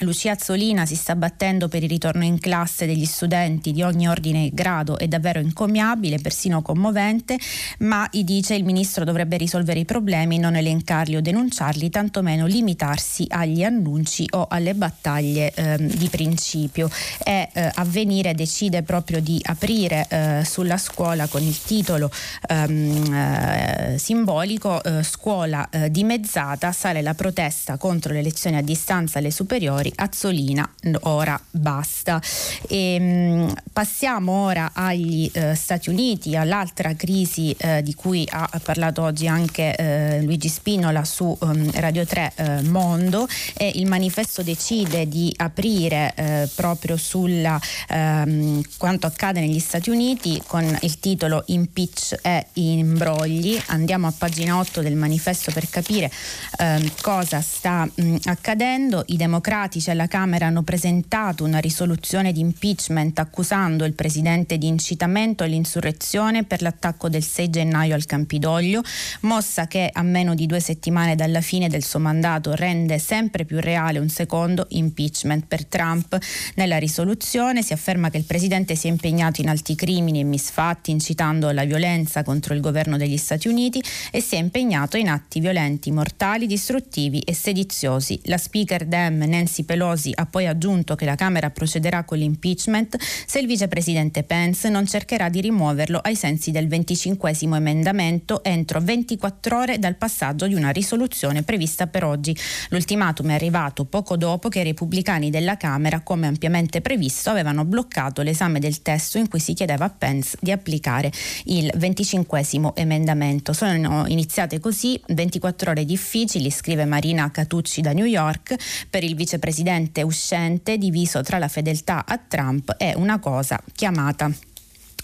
Lucia Azzolina si sta battendo per il ritorno in classe degli studenti di ogni ordine e grado, è davvero incommiabile, persino commovente, ma dice il ministro dovrebbe risolvere i problemi, non elencarli o denunciarli, tantomeno limitarsi agli annunci o alle battaglie eh, di principio. E eh, Avvenire decide proprio di aprire eh, sulla scuola con il titolo ehm, eh, simbolico eh, Scuola eh, dimezzata, sale la protesta contro le lezioni a distanza alle superiori fuori, Azzolina, ora basta. E, ehm, passiamo ora agli eh, Stati Uniti, all'altra crisi eh, di cui ha parlato oggi anche eh, Luigi Spinola su um, Radio 3 eh, Mondo e il manifesto decide di aprire eh, proprio sulla ehm, quanto accade negli Stati Uniti con il titolo Impeach e imbrogli. Andiamo a pagina 8 del manifesto per capire ehm, cosa sta mh, accadendo. I democratici democratici alla Camera hanno presentato una risoluzione di impeachment accusando il Presidente di incitamento all'insurrezione per l'attacco del 6 gennaio al Campidoglio, mossa che a meno di due settimane dalla fine del suo mandato rende sempre più reale un secondo impeachment per Trump. Nella risoluzione si afferma che il Presidente si è impegnato in alti crimini e misfatti incitando alla violenza contro il governo degli Stati Uniti e si è impegnato in atti violenti, mortali, distruttivi e sediziosi. La Speaker Dem Nancy Pelosi ha poi aggiunto che la Camera procederà con l'impeachment se il vicepresidente Pence non cercherà di rimuoverlo ai sensi del 25 emendamento entro 24 ore dal passaggio di una risoluzione prevista per oggi. L'ultimatum è arrivato poco dopo che i repubblicani della Camera, come ampiamente previsto, avevano bloccato l'esame del testo in cui si chiedeva a Pence di applicare il 25 emendamento. Sono iniziate così 24 ore difficili, scrive Marina Catucci da New York, per il vicepresidente presidente uscente diviso tra la fedeltà a Trump e una cosa chiamata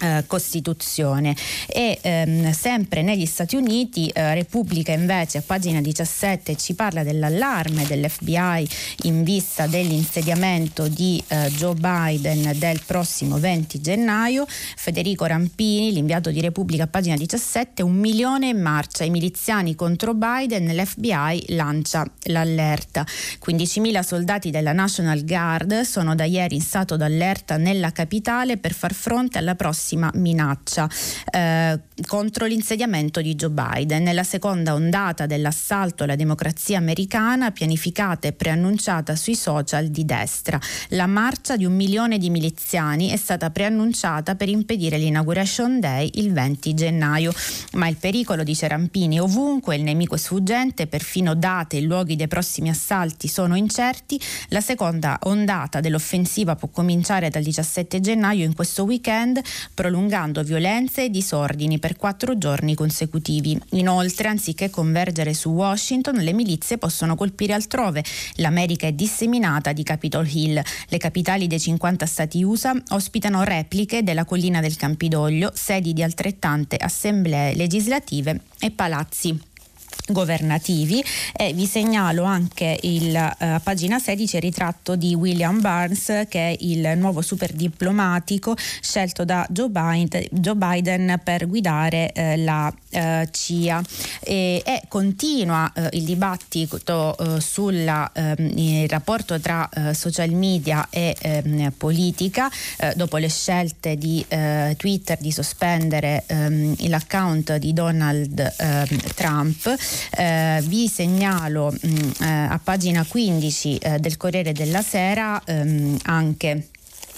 eh, Costituzione. E ehm, sempre negli Stati Uniti eh, Repubblica invece a pagina 17 ci parla dell'allarme dell'FBI in vista dell'insediamento di eh, Joe Biden del prossimo 20 gennaio. Federico Rampini l'inviato di Repubblica a pagina 17 un milione in marcia. I miliziani contro Biden l'FBI lancia l'allerta. 15.000 soldati della National Guard sono da ieri in stato d'allerta nella capitale per far fronte alla prossima prossima minaccia eh, contro l'insediamento di Joe Biden. Nella seconda ondata dell'assalto alla democrazia americana, pianificata e preannunciata sui social di destra. La marcia di un milione di miliziani è stata preannunciata per impedire l'inauguration day il 20 gennaio. Ma il pericolo, dice Rampini, ovunque il nemico è sfuggente, perfino date e luoghi dei prossimi assalti sono incerti. La seconda ondata dell'offensiva può cominciare dal 17 gennaio in questo weekend prolungando violenze e disordini per quattro giorni consecutivi. Inoltre, anziché convergere su Washington, le milizie possono colpire altrove. L'America è disseminata di Capitol Hill. Le capitali dei 50 stati USA ospitano repliche della collina del Campidoglio, sedi di altrettante assemblee legislative e palazzi governativi e vi segnalo anche il uh, pagina 16 il ritratto di William Barnes che è il nuovo super diplomatico scelto da Joe Biden, Joe Biden per guidare uh, la uh, CIA. E, e continua il dibattito sul ehm, rapporto tra social media e ehm, politica dopo le scelte di Twitter di sospendere um, l'account di Donald Trump Eh, vi segnalo mh, mm, eh, a pagina 15 eh, del Corriere della Sera ehm, anche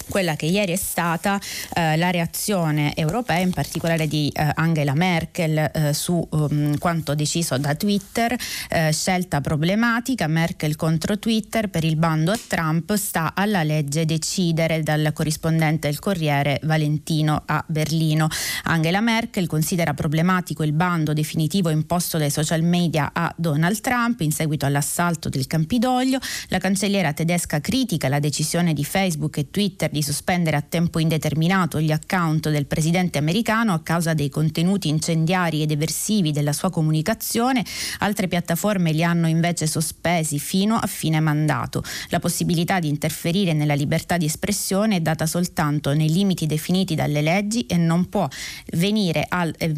quella che ieri è stata eh, la reazione europea, in particolare di eh, Angela Merkel eh, su um, quanto deciso da Twitter, eh, scelta problematica, Merkel contro Twitter per il bando a Trump, sta alla legge decidere dal corrispondente del Corriere Valentino a Berlino. Angela Merkel considera problematico il bando definitivo imposto dai social media a Donald Trump in seguito all'assalto del Campidoglio. La cancelliera tedesca critica la decisione di Facebook e Twitter di sospendere a tempo indeterminato gli account del presidente americano a causa dei contenuti incendiari ed eversivi della sua comunicazione. Altre piattaforme li hanno invece sospesi fino a fine mandato. La possibilità di interferire nella libertà di espressione è data soltanto nei limiti definiti dalle leggi e non può venire, al, eh,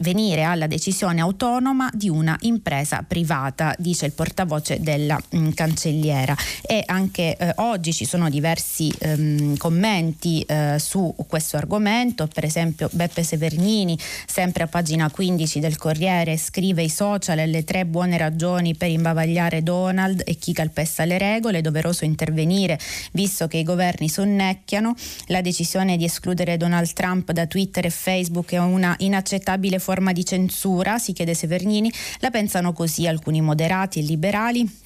venire alla decisione autonoma di una impresa privata, dice il portavoce della mh, mm, cancelliera. E anche eh, oggi ci sono diversi ehm, commenti eh, su questo argomento, per esempio Beppe Severnini, sempre a pagina 15 del Corriere, scrive i social le tre buone ragioni per imbavagliare Donald e chi calpesta le regole, è doveroso intervenire visto che i governi sonnecchiano, la decisione di escludere Donald Trump da Twitter e Facebook è una inaccettabile forma di censura, si chiede Severnini, la pensano così alcuni moderati e liberali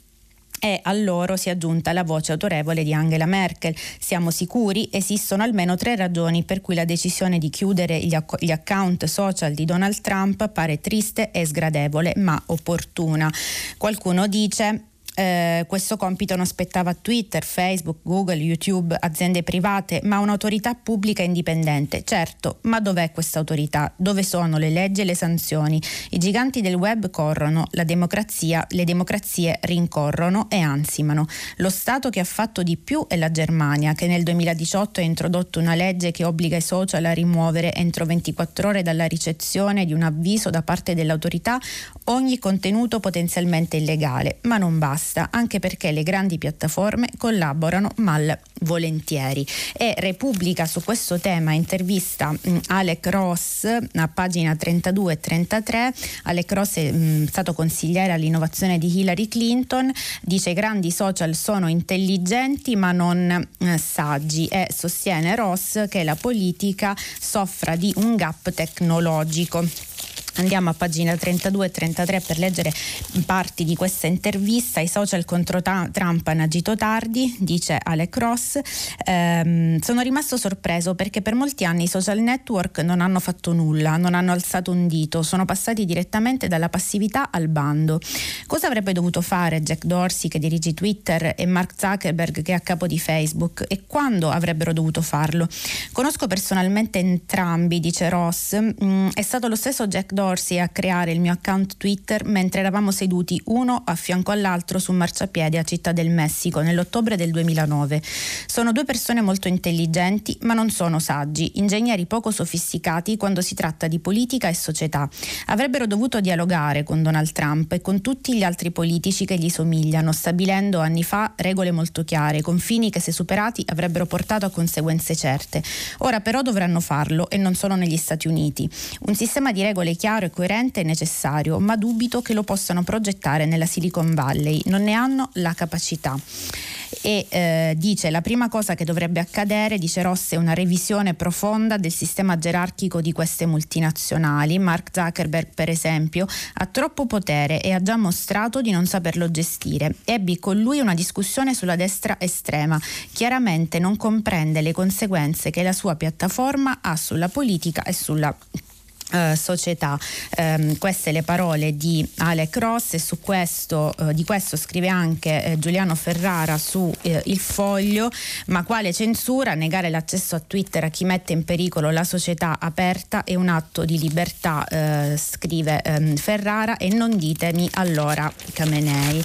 e a loro si è aggiunta la voce autorevole di Angela Merkel. Siamo sicuri esistono almeno tre ragioni per cui la decisione di chiudere gli, acc- gli account social di Donald Trump pare triste e sgradevole, ma opportuna. Qualcuno dice eh, questo compito non spettava a Twitter, Facebook, Google, YouTube, aziende private, ma un'autorità pubblica indipendente. Certo, ma dov'è questa autorità? Dove sono le leggi e le sanzioni? I giganti del web corrono, la democrazia, le democrazie rincorrono e ansimano. Lo Stato che ha fatto di più è la Germania, che nel 2018 ha introdotto una legge che obbliga i social a rimuovere entro 24 ore dalla ricezione di un avviso da parte dell'autorità ogni contenuto potenzialmente illegale, ma non basta basta, anche perché le grandi piattaforme collaborano malvolentieri. E Repubblica su questo tema intervista mh, mm, Alec Ross a pagina 32 e 33. Alec Ross è mh, mm, stato consigliere all'innovazione di Hillary Clinton, dice grandi social sono intelligenti ma non eh, saggi e sostiene Ross che la politica soffra di un gap tecnologico. Andiamo a pagina 32 e 33 per leggere parti di questa intervista. I social contro Trump hanno agito tardi, dice Alec Ross. Ehm, sono rimasto sorpreso perché per molti anni i social network non hanno fatto nulla, non hanno alzato un dito, sono passati direttamente dalla passività al bando. Cosa avrebbe dovuto fare Jack Dorsey che dirige Twitter e Mark Zuckerberg che è a capo di Facebook e quando avrebbero dovuto farlo? Conosco personalmente entrambi, dice Ross. Mm, è stato lo stesso Jack Dorsey Dorsey a creare il mio account Twitter mentre eravamo seduti uno a fianco all'altro su un marciapiede a Città del Messico nell'ottobre del 2009. Sono due persone molto intelligenti ma non sono saggi, ingegneri poco sofisticati quando si tratta di politica e società. Avrebbero dovuto dialogare con Donald Trump e con tutti gli altri politici che gli somigliano, stabilendo anni fa regole molto chiare, confini che se superati avrebbero portato a conseguenze certe. Ora però dovranno farlo e non solo negli Stati Uniti. Un sistema di regole chiare chiaro e coerente è necessario, ma dubito che lo possano progettare nella Silicon Valley, non ne hanno la capacità e eh, dice la prima cosa che dovrebbe accadere, dice Ross, è una revisione profonda del sistema gerarchico di queste multinazionali. Mark Zuckerberg, per esempio, ha troppo potere e ha già mostrato di non saperlo gestire. Ebbi con lui una discussione sulla destra estrema. Chiaramente non comprende le conseguenze che la sua piattaforma ha sulla politica e sulla Uh, società. Um, queste le parole di Alec Ross e su questo, uh, di questo scrive anche uh, Giuliano Ferrara su Il Foglio, ma quale censura? Negare l'accesso a Twitter a chi mette in pericolo la società aperta è un atto di libertà, scrive um, Ferrara e non ditemi allora Camenei.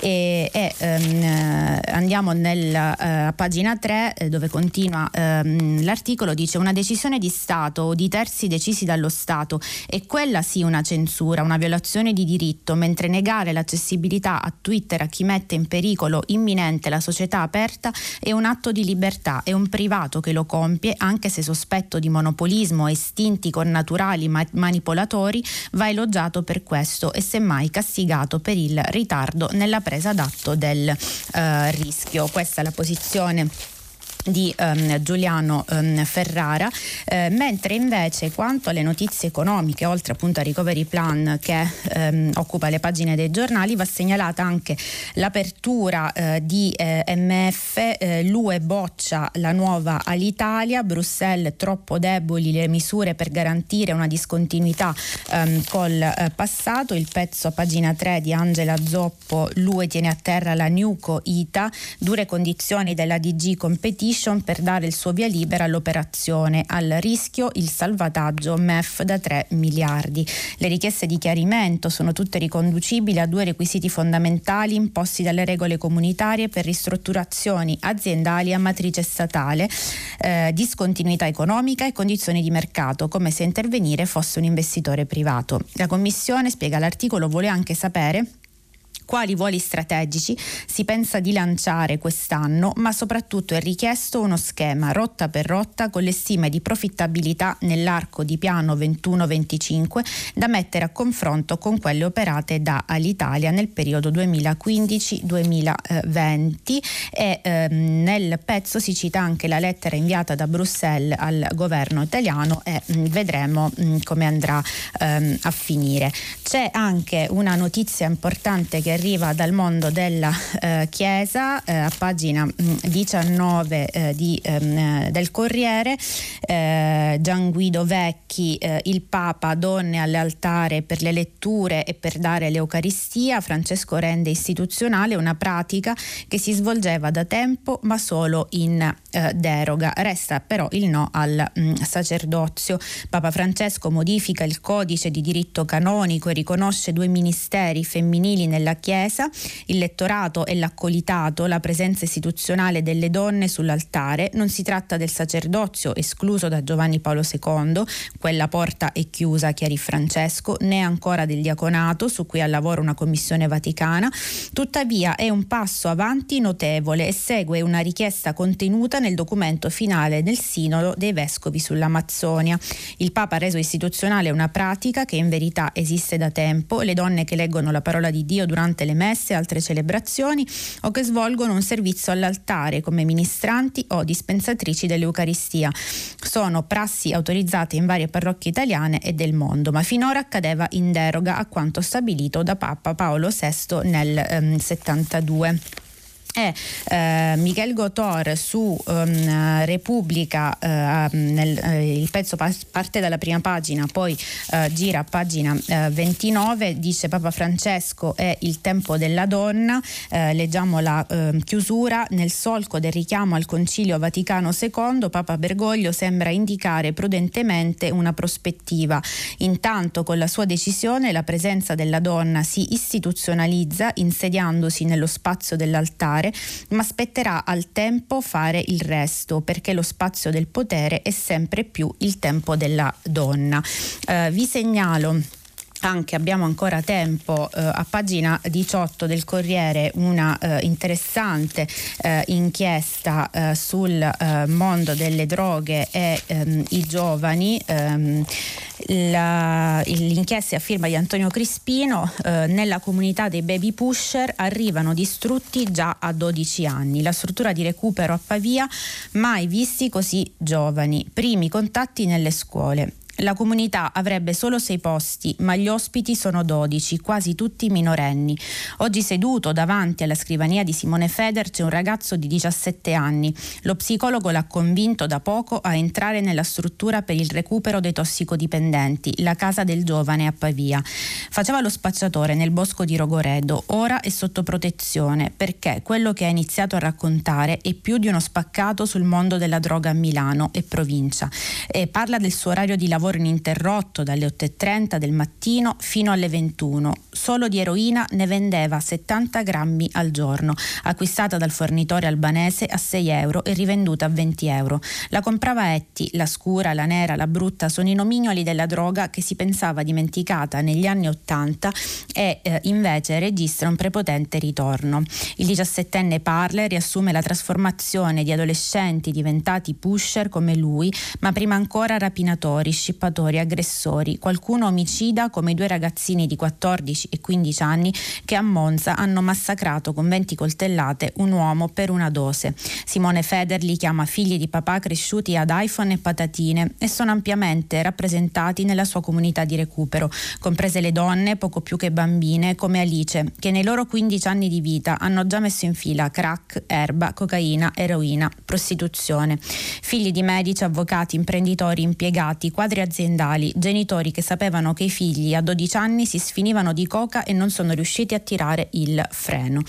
E, e um, andiamo nella pagina 3 dove continua l'articolo, dice una decisione di Stato o di terzi decisi dallo Stato Stato. E quella sì una censura, una violazione di diritto, mentre negare l'accessibilità a Twitter a chi mette in pericolo imminente la società aperta è un atto di libertà, è un privato che lo compie, anche se sospetto di monopolismo e istinti connaturali ma- manipolatori, va elogiato per questo e semmai castigato per il ritardo nella presa d'atto del eh, rischio. Questa è la posizione di um, Giuliano um, Ferrara, eh, mentre invece quanto alle notizie economiche, oltre appunto al recovery plan che um, occupa le pagine dei giornali, va segnalata anche l'apertura eh, di eh, MF, eh, l'UE boccia la nuova all'Italia, Bruxelles troppo deboli le misure per garantire una discontinuità col eh, passato, il pezzo a pagina 3 di Angela Zoppo, l'UE tiene a terra la Nuco ITA, dure condizioni della DG Competition Commission per dare il suo via libera all'operazione, al rischio il salvataggio MEF da 3 miliardi. Le richieste di chiarimento sono tutte riconducibili a due requisiti fondamentali imposti dalle regole comunitarie per ristrutturazioni aziendali a matrice statale, eh, discontinuità economica e condizioni di mercato, come se intervenire fosse un investitore privato. La Commissione, spiega l'articolo, vuole anche sapere quali voli strategici si pensa di lanciare quest'anno, ma soprattutto è richiesto uno schema rotta per rotta con le stime di profittabilità nell'arco di piano 21-25 da mettere a confronto con quelle operate da Alitalia nel periodo 2015-2020 e ehm, nel pezzo si cita anche la lettera inviata da Bruxelles al governo italiano e mh, mm, vedremo mh, mm, come andrà ehm, a finire. C'è anche una notizia importante che arriva dal mondo della eh, Chiesa, eh, a pagina 19 mm, eh, di, ehm, del Corriere, eh, Gian Guido Vecchi, eh, il Papa, donne all'altare per le letture e per dare l'Eucaristia, Francesco rende istituzionale una pratica che si svolgeva da tempo ma solo in eh, deroga. Resta però il no al mh, mm, sacerdozio. Papa Francesco modifica il codice di diritto canonico e riconosce due ministeri femminili nella Chiesa, il lettorato e l'accolitato, la presenza istituzionale delle donne sull'altare. Non si tratta del sacerdozio escluso da Giovanni Paolo II, quella porta è chiusa, chiarì Francesco, né ancora del diaconato, su cui ha lavoro una commissione vaticana. Tuttavia è un passo avanti notevole e segue una richiesta contenuta nel documento finale del Sinodo dei Vescovi sull'Amazzonia. Il Papa ha reso istituzionale una pratica che in verità esiste da tempo. Le donne che leggono la parola di Dio durante durante le messe e altre celebrazioni o che svolgono un servizio all'altare come ministranti o dispensatrici dell'Eucaristia. Sono prassi autorizzate in varie parrocchie italiane e del mondo, ma finora accadeva in deroga a quanto stabilito da Papa Paolo VI nel ehm, 72 è eh, Michel Gotor su um, Repubblica, eh, nel, eh, il pezzo parte dalla prima pagina, poi eh, gira a pagina 29, eh, dice Papa Francesco è il tempo della donna, eh, leggiamo la ehm, chiusura, nel solco del richiamo al Concilio Vaticano II, Papa Bergoglio sembra indicare prudentemente una prospettiva. Intanto con la sua decisione la presenza della donna si istituzionalizza insediandosi nello spazio dell'altare fare, ma spetterà al tempo fare il resto, perché lo spazio del potere è sempre più il tempo della donna. Eh, vi segnalo anche abbiamo ancora tempo eh, a pagina 18 del Corriere una eh, interessante eh, inchiesta eh, sul eh, mondo delle droghe e ehm, i giovani. Ehm, la, l'inchiesta a firma di Antonio Crispino eh, nella comunità dei baby pusher arrivano distrutti già a 12 anni. La struttura di recupero a Pavia mai visti così giovani. Primi contatti nelle scuole. La comunità avrebbe solo sei posti, ma gli ospiti sono 12, quasi tutti minorenni. Oggi seduto davanti alla scrivania di Simone Feder c'è un ragazzo di 17 anni. Lo psicologo l'ha convinto da poco a entrare nella struttura per il recupero dei tossicodipendenti, la casa del giovane a Pavia. Faceva lo spacciatore nel bosco di Rogoredo, ora è sotto protezione perché quello che ha iniziato a raccontare è più di uno spaccato sul mondo della droga a Milano e provincia. E parla del suo orario di lavoro lavoro ininterrotto dalle 8.30 del mattino fino alle 21. Solo di eroina ne vendeva 70 grammi al giorno, acquistata dal fornitore albanese a 6 euro e rivenduta a 20 euro. La comprava Etti, la scura, la nera, la brutta sono i nomignoli della droga che si pensava dimenticata negli anni 80 e eh, invece registra un prepotente ritorno. Il diciassettenne Parler riassume la trasformazione di adolescenti diventati pusher come lui, ma prima ancora rapinatori, scippatori, aggressori, qualcuno omicida come i due ragazzini di 14 e 15 anni che a Monza hanno massacrato con 20 coltellate un uomo per una dose. Simone Feder li chiama figli di papà cresciuti ad iPhone e patatine e sono ampiamente rappresentati nella sua comunità di recupero, comprese le donne, poco più che bambine, come Alice, che nei loro 15 anni di vita hanno già messo in fila crack, erba, cocaina, eroina, prostituzione. Figli di medici, avvocati, imprenditori, impiegati, quadri aziendali, genitori che sapevano che i figli a 12 anni si sfinivano di coca e non sono riusciti a tirare il freno.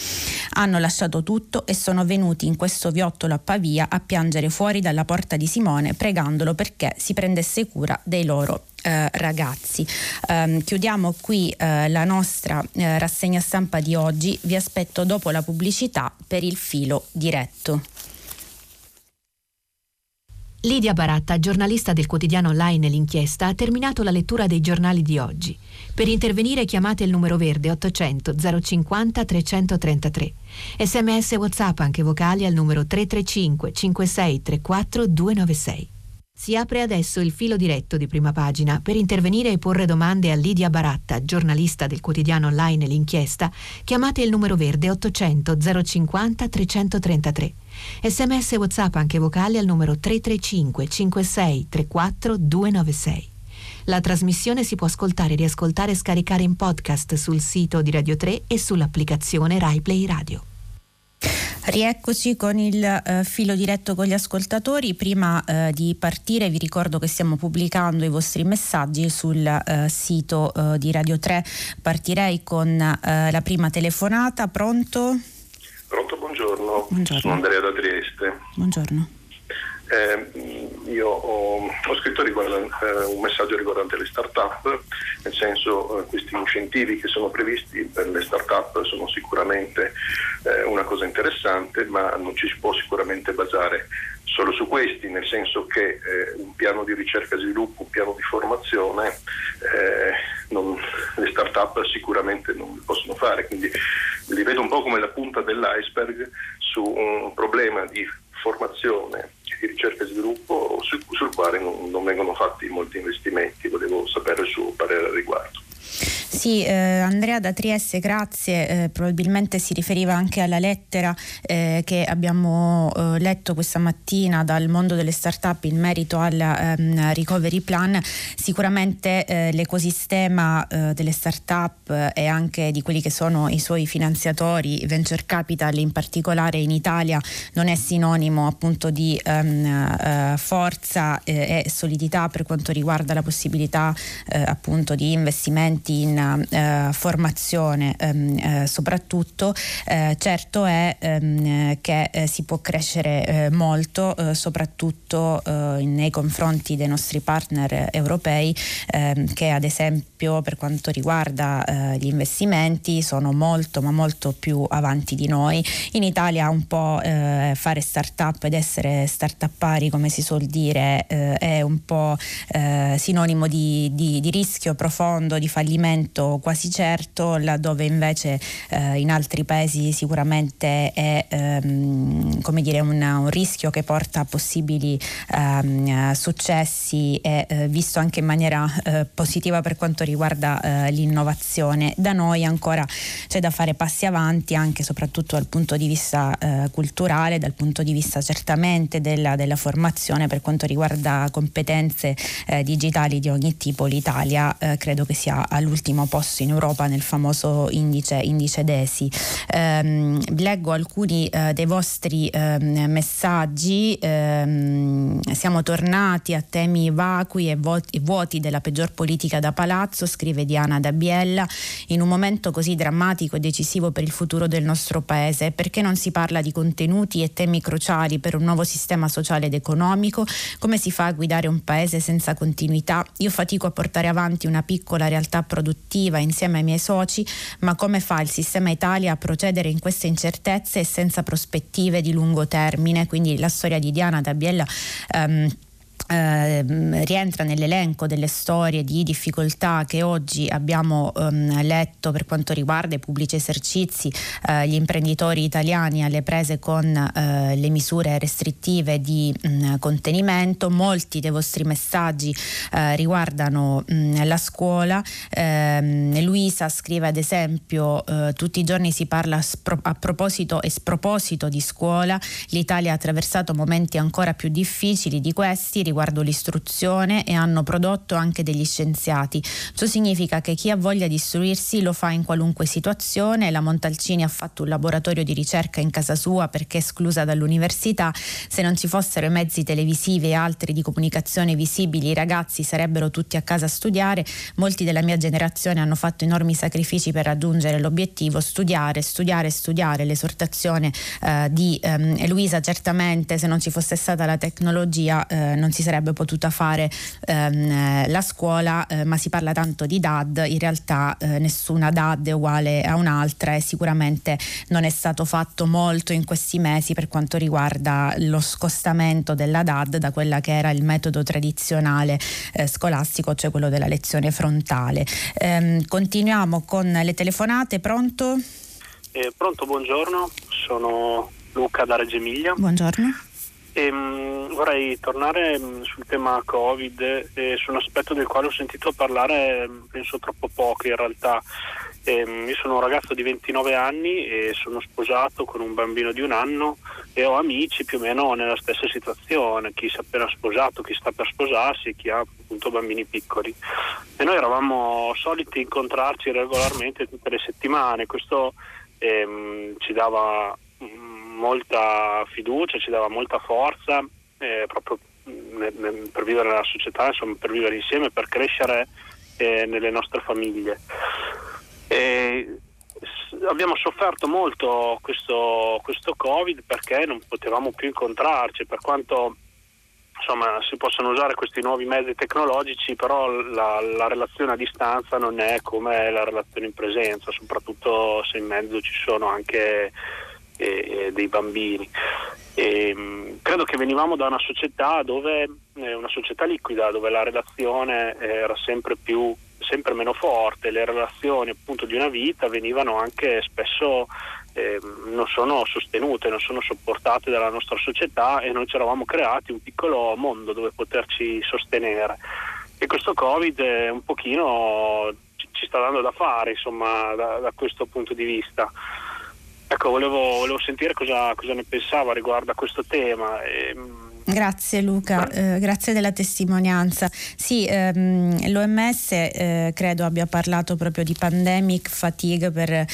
Hanno lasciato tutto e sono venuti in questo viottolo a Pavia a piangere fuori dalla porta di Simone pregandolo perché si prendesse cura dei loro eh, ragazzi. Um, chiudiamo qui eh, la nostra eh, rassegna stampa di oggi. Vi aspetto dopo la pubblicità per il filo diretto. Lidia Baratta, giornalista del quotidiano online L'Inchiesta, ha terminato la lettura dei giornali di oggi. Per intervenire chiamate il numero verde 800 050 333. Sms WhatsApp anche vocali al numero 335 5634 296. Si apre adesso il filo diretto di prima pagina. Per intervenire e porre domande a Lidia Baratta, giornalista del quotidiano online L'Inchiesta, chiamate il numero verde 800 050 333. Sms WhatsApp anche vocali al numero 335 56 34 296. La trasmissione si può ascoltare, riascoltare e scaricare in podcast sul sito di Radio 3 e sull'applicazione RaiPlay Radio. Rieccoci con il eh, filo diretto con gli ascoltatori. Prima eh, di partire vi ricordo che stiamo pubblicando i vostri messaggi sul eh, sito eh, di Radio 3. Partirei con eh, la prima telefonata. Pronto? Pronto, buongiorno. buongiorno. Sono Andrea da Trieste. Buongiorno. Eh, io ho, ho scritto riguardo, eh, un messaggio riguardante le start-up, nel senso eh, questi incentivi che sono previsti per le start-up sono sicuramente eh, una cosa interessante, ma non ci si può sicuramente basare solo su questi, nel senso che eh, un piano di ricerca e sviluppo, un piano di formazione, eh, non, le start-up sicuramente non li possono fare, quindi li vedo un po' come la punta dell'iceberg su un problema di formazione di ricerca e sviluppo sul, sul quale non, non, vengono fatti molti investimenti. Volevo sapere il suo parere al riguardo. Sì, eh, Andrea da Trieste, grazie. Eh, probabilmente si riferiva anche alla lettera eh, che abbiamo eh, letto questa mattina dal mondo delle start-up in merito al ehm, recovery plan. Sicuramente eh, l'ecosistema eh, delle start-up e anche di quelli che sono i suoi finanziatori, venture capital in particolare in Italia, non è sinonimo appunto di ehm, forza e solidità per quanto riguarda la possibilità appunto di investimenti in eh, formazione ehm, eh, soprattutto, eh, certo è ehm, che eh, si può crescere eh, molto, soprattutto nei confronti dei nostri partner europei ehm, che ad esempio per quanto riguarda gli investimenti sono molto ma molto più avanti di noi. In Italia un po' fare start-up ed essere start-upari come si suol dire è un po' sinonimo di, di, di rischio profondo, di fallimento quasi certo, laddove invece eh, in altri paesi sicuramente è ehm, dire, un, un, rischio che porta a possibili ehm, successi e eh, visto anche in maniera eh, positiva per quanto riguarda eh, l'innovazione. Da noi ancora c'è da fare passi avanti anche e soprattutto dal punto di vista eh, culturale, dal punto di vista certamente della, della formazione per quanto riguarda competenze eh, digitali di ogni tipo. L'Italia credo che sia all'ultimo posto in Europa nel famoso indice, indice DESI. Ehm, leggo alcuni eh, dei vostri ehm, messaggi, ehm, siamo tornati a temi vacui e vuoti, vuoti della peggior politica da palazzo, scrive Diana Dabiella, in un momento così drammatico e decisivo per il futuro del nostro paese, perché non si parla di contenuti e temi cruciali per un nuovo sistema sociale ed economico, come si fa a guidare un paese senza continuità? Io fatico a portare avanti una piccola realtà produttiva insieme ai miei soci, ma come fa il sistema Italia a procedere in queste incertezze e senza prospettive di lungo termine? Quindi la storia di Diana Dabiella um, eh, rientra nell'elenco delle storie di difficoltà che oggi abbiamo ehm, letto per quanto riguarda i pubblici esercizi, eh, gli imprenditori italiani alle prese con eh, le misure restrittive di mh, mm, contenimento. Molti dei vostri messaggi eh, riguardano mh, mm, la scuola. Ehm, Luisa scrive ad esempio eh, tutti i giorni si parla a proposito e sproposito di scuola. L'Italia ha attraversato momenti ancora più difficili di questi riguardo l'istruzione e hanno prodotto anche degli scienziati. Ciò significa che chi ha voglia di istruirsi lo fa in qualunque situazione. La Montalcini ha fatto un laboratorio di ricerca in casa sua perché esclusa dall'università. Se non ci fossero i mezzi televisivi e altri di comunicazione visibili, i ragazzi sarebbero tutti a casa a studiare. Molti della mia generazione hanno fatto enormi sacrifici per raggiungere l'obiettivo, studiare, studiare, studiare. L'esortazione eh, di ehm, Luisa certamente se non ci fosse stata la tecnologia eh, non si sarebbe potuta fare ehm, la scuola, eh, ma si parla tanto di DAD, in realtà eh, nessuna DAD è uguale a un'altra e sicuramente non è stato fatto molto in questi mesi per quanto riguarda lo scostamento della DAD da quella che era il metodo tradizionale eh, scolastico, cioè quello della lezione frontale. Ehm, continuiamo con le telefonate, pronto? Eh, pronto, buongiorno, sono Luca da Reggio Emilia. Buongiorno. E, mh, vorrei tornare mh, sul tema Covid e su un aspetto del quale ho sentito parlare penso troppo poco in realtà. E, io sono un ragazzo di 29 anni e sono sposato con un bambino di un anno e ho amici più o meno nella stessa situazione, chi si è appena sposato, chi sta per sposarsi chi ha appunto bambini piccoli. E noi eravamo soliti incontrarci regolarmente tutte le settimane, questo ehm, ci dava molta fiducia, ci dava molta forza eh, proprio ne, ne, per vivere nella società, insomma, per vivere insieme, per crescere eh, nelle nostre famiglie. E abbiamo sofferto molto questo, questo, Covid perché non potevamo più incontrarci, per quanto insomma, si possono usare questi nuovi mezzi tecnologici, però la, la relazione a distanza non è come la relazione in presenza, soprattutto se in mezzo ci sono anche e, dei bambini. E, mh, credo che venivamo da una società dove eh, una società liquida dove la relazione era sempre più sempre meno forte, le relazioni appunto di una vita venivano anche spesso eh, non sono sostenute, non sono sopportate dalla nostra società e noi ci eravamo creati un piccolo mondo dove poterci sostenere. E questo Covid un pochino ci, ci sta dando da fare, insomma, da, da questo punto di vista. Ecco, volevo, volevo sentire cosa, cosa, ne pensava riguardo a questo tema. E, ehm, Grazie Luca, eh, grazie della testimonianza. Sì, ehm, l'OMS eh, credo abbia parlato proprio di pandemic fatigue per eh,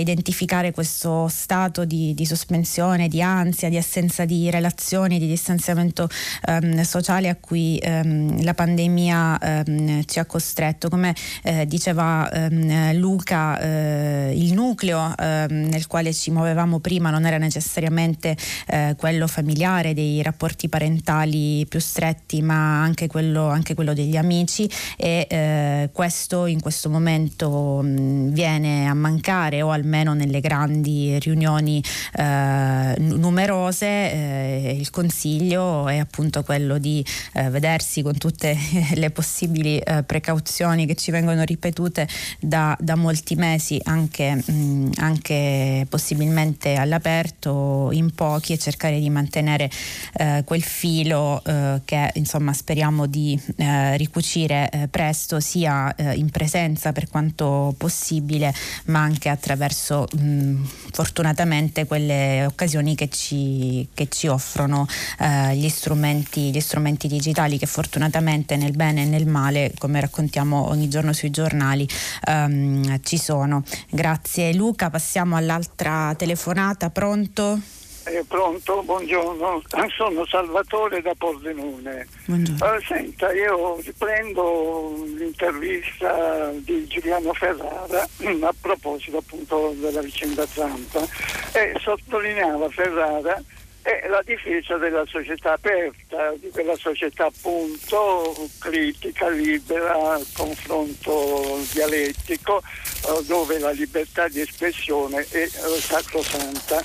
identificare questo stato di, di, sospensione, di ansia, di assenza di relazioni, di distanziamento ehm, sociale a cui ehm, la pandemia ehm, ci ha costretto. Come eh, diceva ehm, Luca, eh, il nucleo ehm, nel quale ci muovevamo prima non era necessariamente eh, quello familiare, dei rapporti parentali parentali più stretti, ma anche quello, anche quello degli amici e eh, questo in questo momento mh, viene a mancare o almeno nelle grandi riunioni eh, numerose. Eh, il consiglio è appunto quello di eh, vedersi con tutte le possibili eh, precauzioni che ci vengono ripetute da, da molti mesi, anche, mh, anche possibilmente all'aperto in pochi e cercare di mantenere eh, quel filo eh, che insomma speriamo di eh, ricucire eh, presto sia eh, in presenza per quanto possibile ma anche attraverso mh, fortunatamente quelle occasioni che ci, che ci offrono eh, gli, strumenti, gli strumenti digitali che fortunatamente nel bene e nel male come raccontiamo ogni giorno sui giornali ehm, ci sono. Grazie Luca, passiamo all'altra telefonata, pronto? Eh, pronto, buongiorno, sono Salvatore da Pordenone. Uh, senta, io riprendo l'intervista di Giuliano Ferrara a proposito appunto della vicenda Zampa. E sottolineava Ferrara è la difesa della società aperta, di quella società appunto critica, libera, confronto dialettico, eh, dove la libertà di espressione è eh, sacrosanta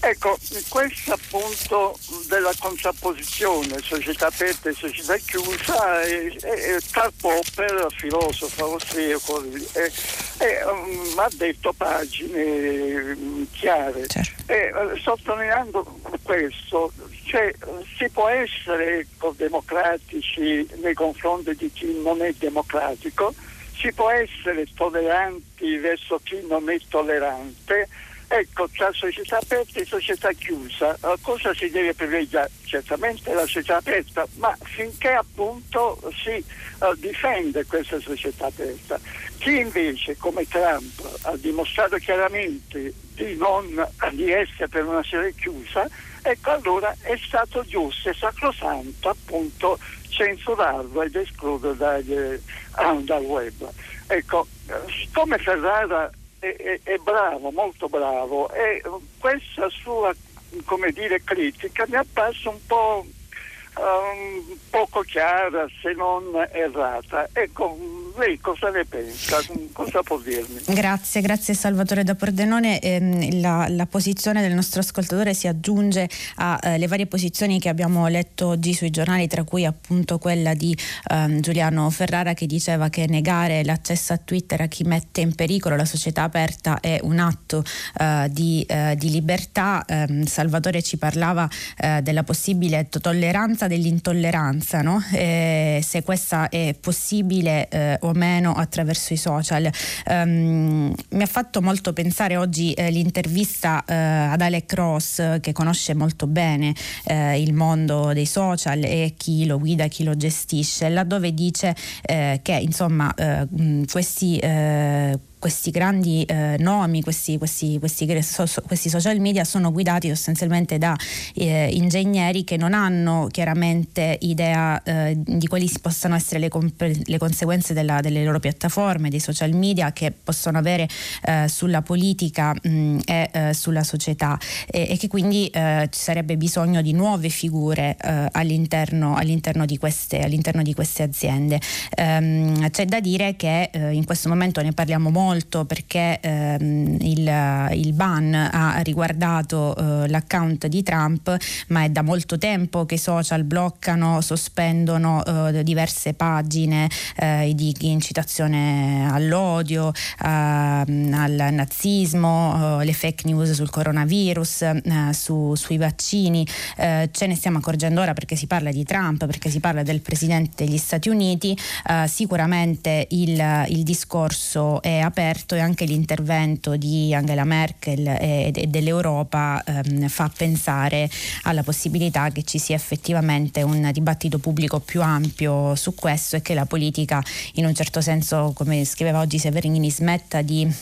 Ecco, questa appunto della contrapposizione società aperta e società chiusa è, è Karl Popper, filosofo austriaco, um, ha detto pagine um, chiare. Certo. E, uh, sottolineando questo, cioè, si può essere ecco, democratici nei confronti di chi non è democratico, si può essere tolleranti verso chi non è tollerante, Ecco, tra società aperta e società chiusa, eh, cosa si deve privilegiare? Certamente la società aperta, ma finché appunto si uh, difende questa società aperta. Chi invece, come Trump, ha dimostrato chiaramente di, non, di essere per una serie chiusa, ecco allora è stato giusto e sacrosanto appunto censurarlo ed escluderlo dal, uh, dal web. Ecco, siccome Ferrara è, è, è bravo, molto bravo. E questa sua come dire, critica mi è apparsa un po' um, poco chiara se non errata. Ecco, lei cosa ne pensa? Cosa può dirmi? Grazie, grazie Salvatore da Pordenone. Eh, la, la, posizione del nostro ascoltatore si aggiunge alle eh, varie posizioni che abbiamo letto oggi sui giornali, tra cui appunto quella di eh, Giuliano Ferrara che diceva che negare l'accesso a Twitter a chi mette in pericolo la società aperta è un atto eh, di, eh, di, libertà. Ehm, Salvatore ci parlava eh, della possibile tolleranza dell'intolleranza, no? se questa è possibile o meno attraverso i social. Um, mi ha fatto molto pensare oggi eh, l'intervista eh, ad Alec Ross che conosce molto bene eh, il mondo dei social e chi lo guida, chi lo gestisce, laddove dice eh, che insomma eh, questi eh, questi grandi eh, nomi, questi, questi, questi, questi, social media sono guidati sostanzialmente da eh, ingegneri che non hanno chiaramente idea eh, di quali possano essere le, comp- le conseguenze della, delle loro piattaforme, dei social media che possono avere eh, sulla politica mh, e eh, sulla società e, e, che quindi eh, ci sarebbe bisogno di nuove figure all'interno, all'interno, di queste, all'interno, di queste, aziende. Ehm, c'è da dire che in questo momento ne parliamo molto molto perché ehm, il, il, ban ha riguardato eh, l'account di Trump, ma è da molto tempo che i social bloccano, sospendono eh, diverse pagine eh, di incitazione all'odio, ehm, al nazismo, eh, le fake news sul coronavirus, eh, su, sui vaccini. Eh, ce ne stiamo accorgendo ora perché si parla di Trump, perché si parla del Presidente degli Stati Uniti. sicuramente il, il discorso è aperto aperto e anche l'intervento di Angela Merkel e, e dell'Europa ehm, fa pensare alla possibilità che ci sia effettivamente un dibattito pubblico più ampio su questo e che la politica in un certo senso, come scriveva oggi Severini, smetta di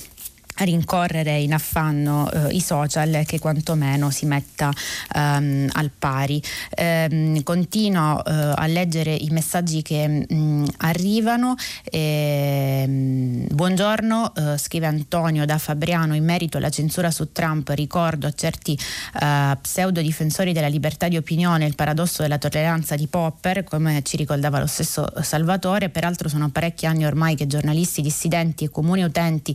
rincorrere in affanno eh, i social che quantomeno si metta ehm, al pari. Ehm, continuo eh, a leggere i messaggi che mh, mm, arrivano. Ehm, buongiorno, eh, scrive Antonio da Fabriano, in merito alla censura su Trump ricordo a certi eh, pseudo difensori della libertà di opinione il paradosso della tolleranza di Popper, come ci ricordava lo stesso Salvatore, peraltro sono parecchi anni ormai che giornalisti dissidenti e comuni utenti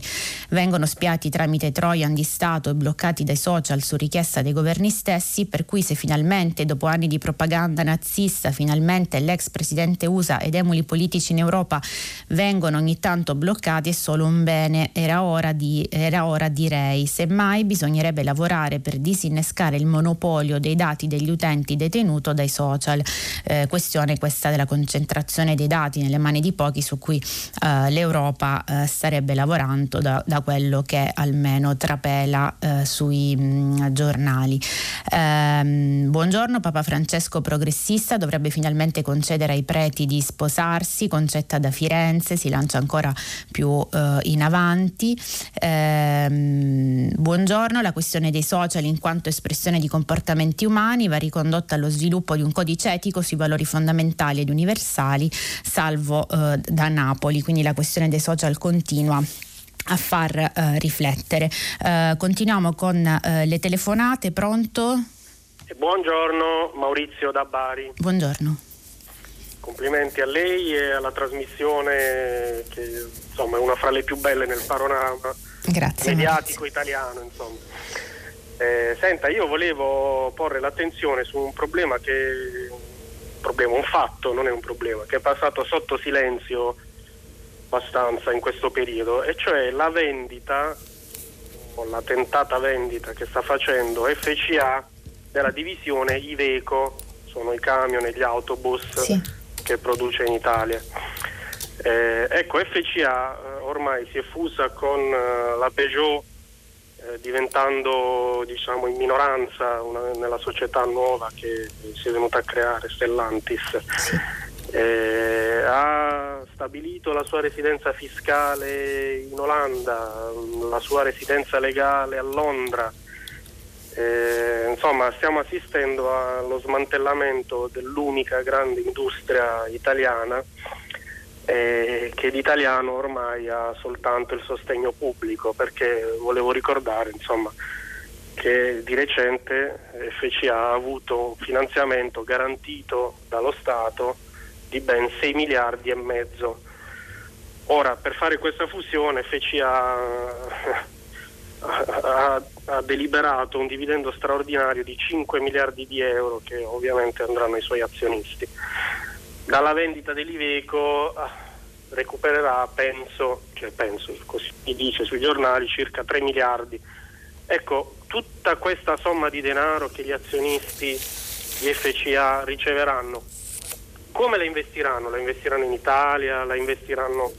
vengono spiati tramite Trojan di Stato e bloccati dai social su richiesta dei governi stessi, per cui se finalmente dopo anni di propaganda nazista finalmente l'ex presidente USA ed emuli politici in Europa vengono ogni tanto bloccati è solo un bene, era ora, di, era ora direi, semmai bisognerebbe lavorare per disinnescare il monopolio dei dati degli utenti detenuto dai social, eh, questione questa della concentrazione dei dati nelle mani di pochi su cui eh, l'Europa eh, starebbe lavorando da, da, quello che almeno trapela eh, sui mh, mm, giornali. Ehm, buongiorno, Papa Francesco progressista dovrebbe finalmente concedere ai preti di sposarsi, concetta da Firenze, si lancia ancora più eh, in avanti. Ehm, buongiorno, la questione dei social in quanto espressione di comportamenti umani va ricondotta allo sviluppo di un codice etico sui valori fondamentali ed universali, salvo eh, da Napoli, quindi la questione dei social continua a far eh, riflettere. Eh, continuiamo con eh, le telefonate, pronto? Buongiorno Maurizio da Bari. Buongiorno. Complimenti a lei e alla trasmissione che insomma, è una fra le più belle nel panorama Grazie, mediatico Maurizio. italiano. Insomma. Eh, senta, io volevo porre l'attenzione su un problema che un problema, un fatto, non è un problema, che è passato sotto silenzio abbastanza in questo periodo, e cioè la vendita o la tentata vendita che sta facendo FCA della divisione Iveco, sono i camion e gli autobus sì. che produce in Italia. Eh, ecco, FCA eh, ormai si è fusa con eh, la Peugeot eh, diventando diciamo, in minoranza una, nella società nuova che si è venuta a creare, Stellantis. Sì. Eh, ha stabilito la sua residenza fiscale in Olanda, la sua residenza legale a Londra. Eh, insomma, stiamo assistendo allo smantellamento dell'unica grande industria italiana eh, che l'italiano ormai ha soltanto il sostegno pubblico, perché volevo ricordare insomma, che di recente FCA ha avuto un finanziamento garantito dallo Stato di ben 6 miliardi e mezzo. Ora, per fare questa fusione FCA ha, ha, deliberato un dividendo straordinario di 5 miliardi di euro che ovviamente andranno ai suoi azionisti dalla vendita dell'Iveco ah, recupererà, penso, cioè penso, così si dice sui giornali, circa 3 miliardi. Ecco, tutta questa somma di denaro che gli azionisti di FCA riceveranno, come la investiranno? La investiranno in Italia, la investiranno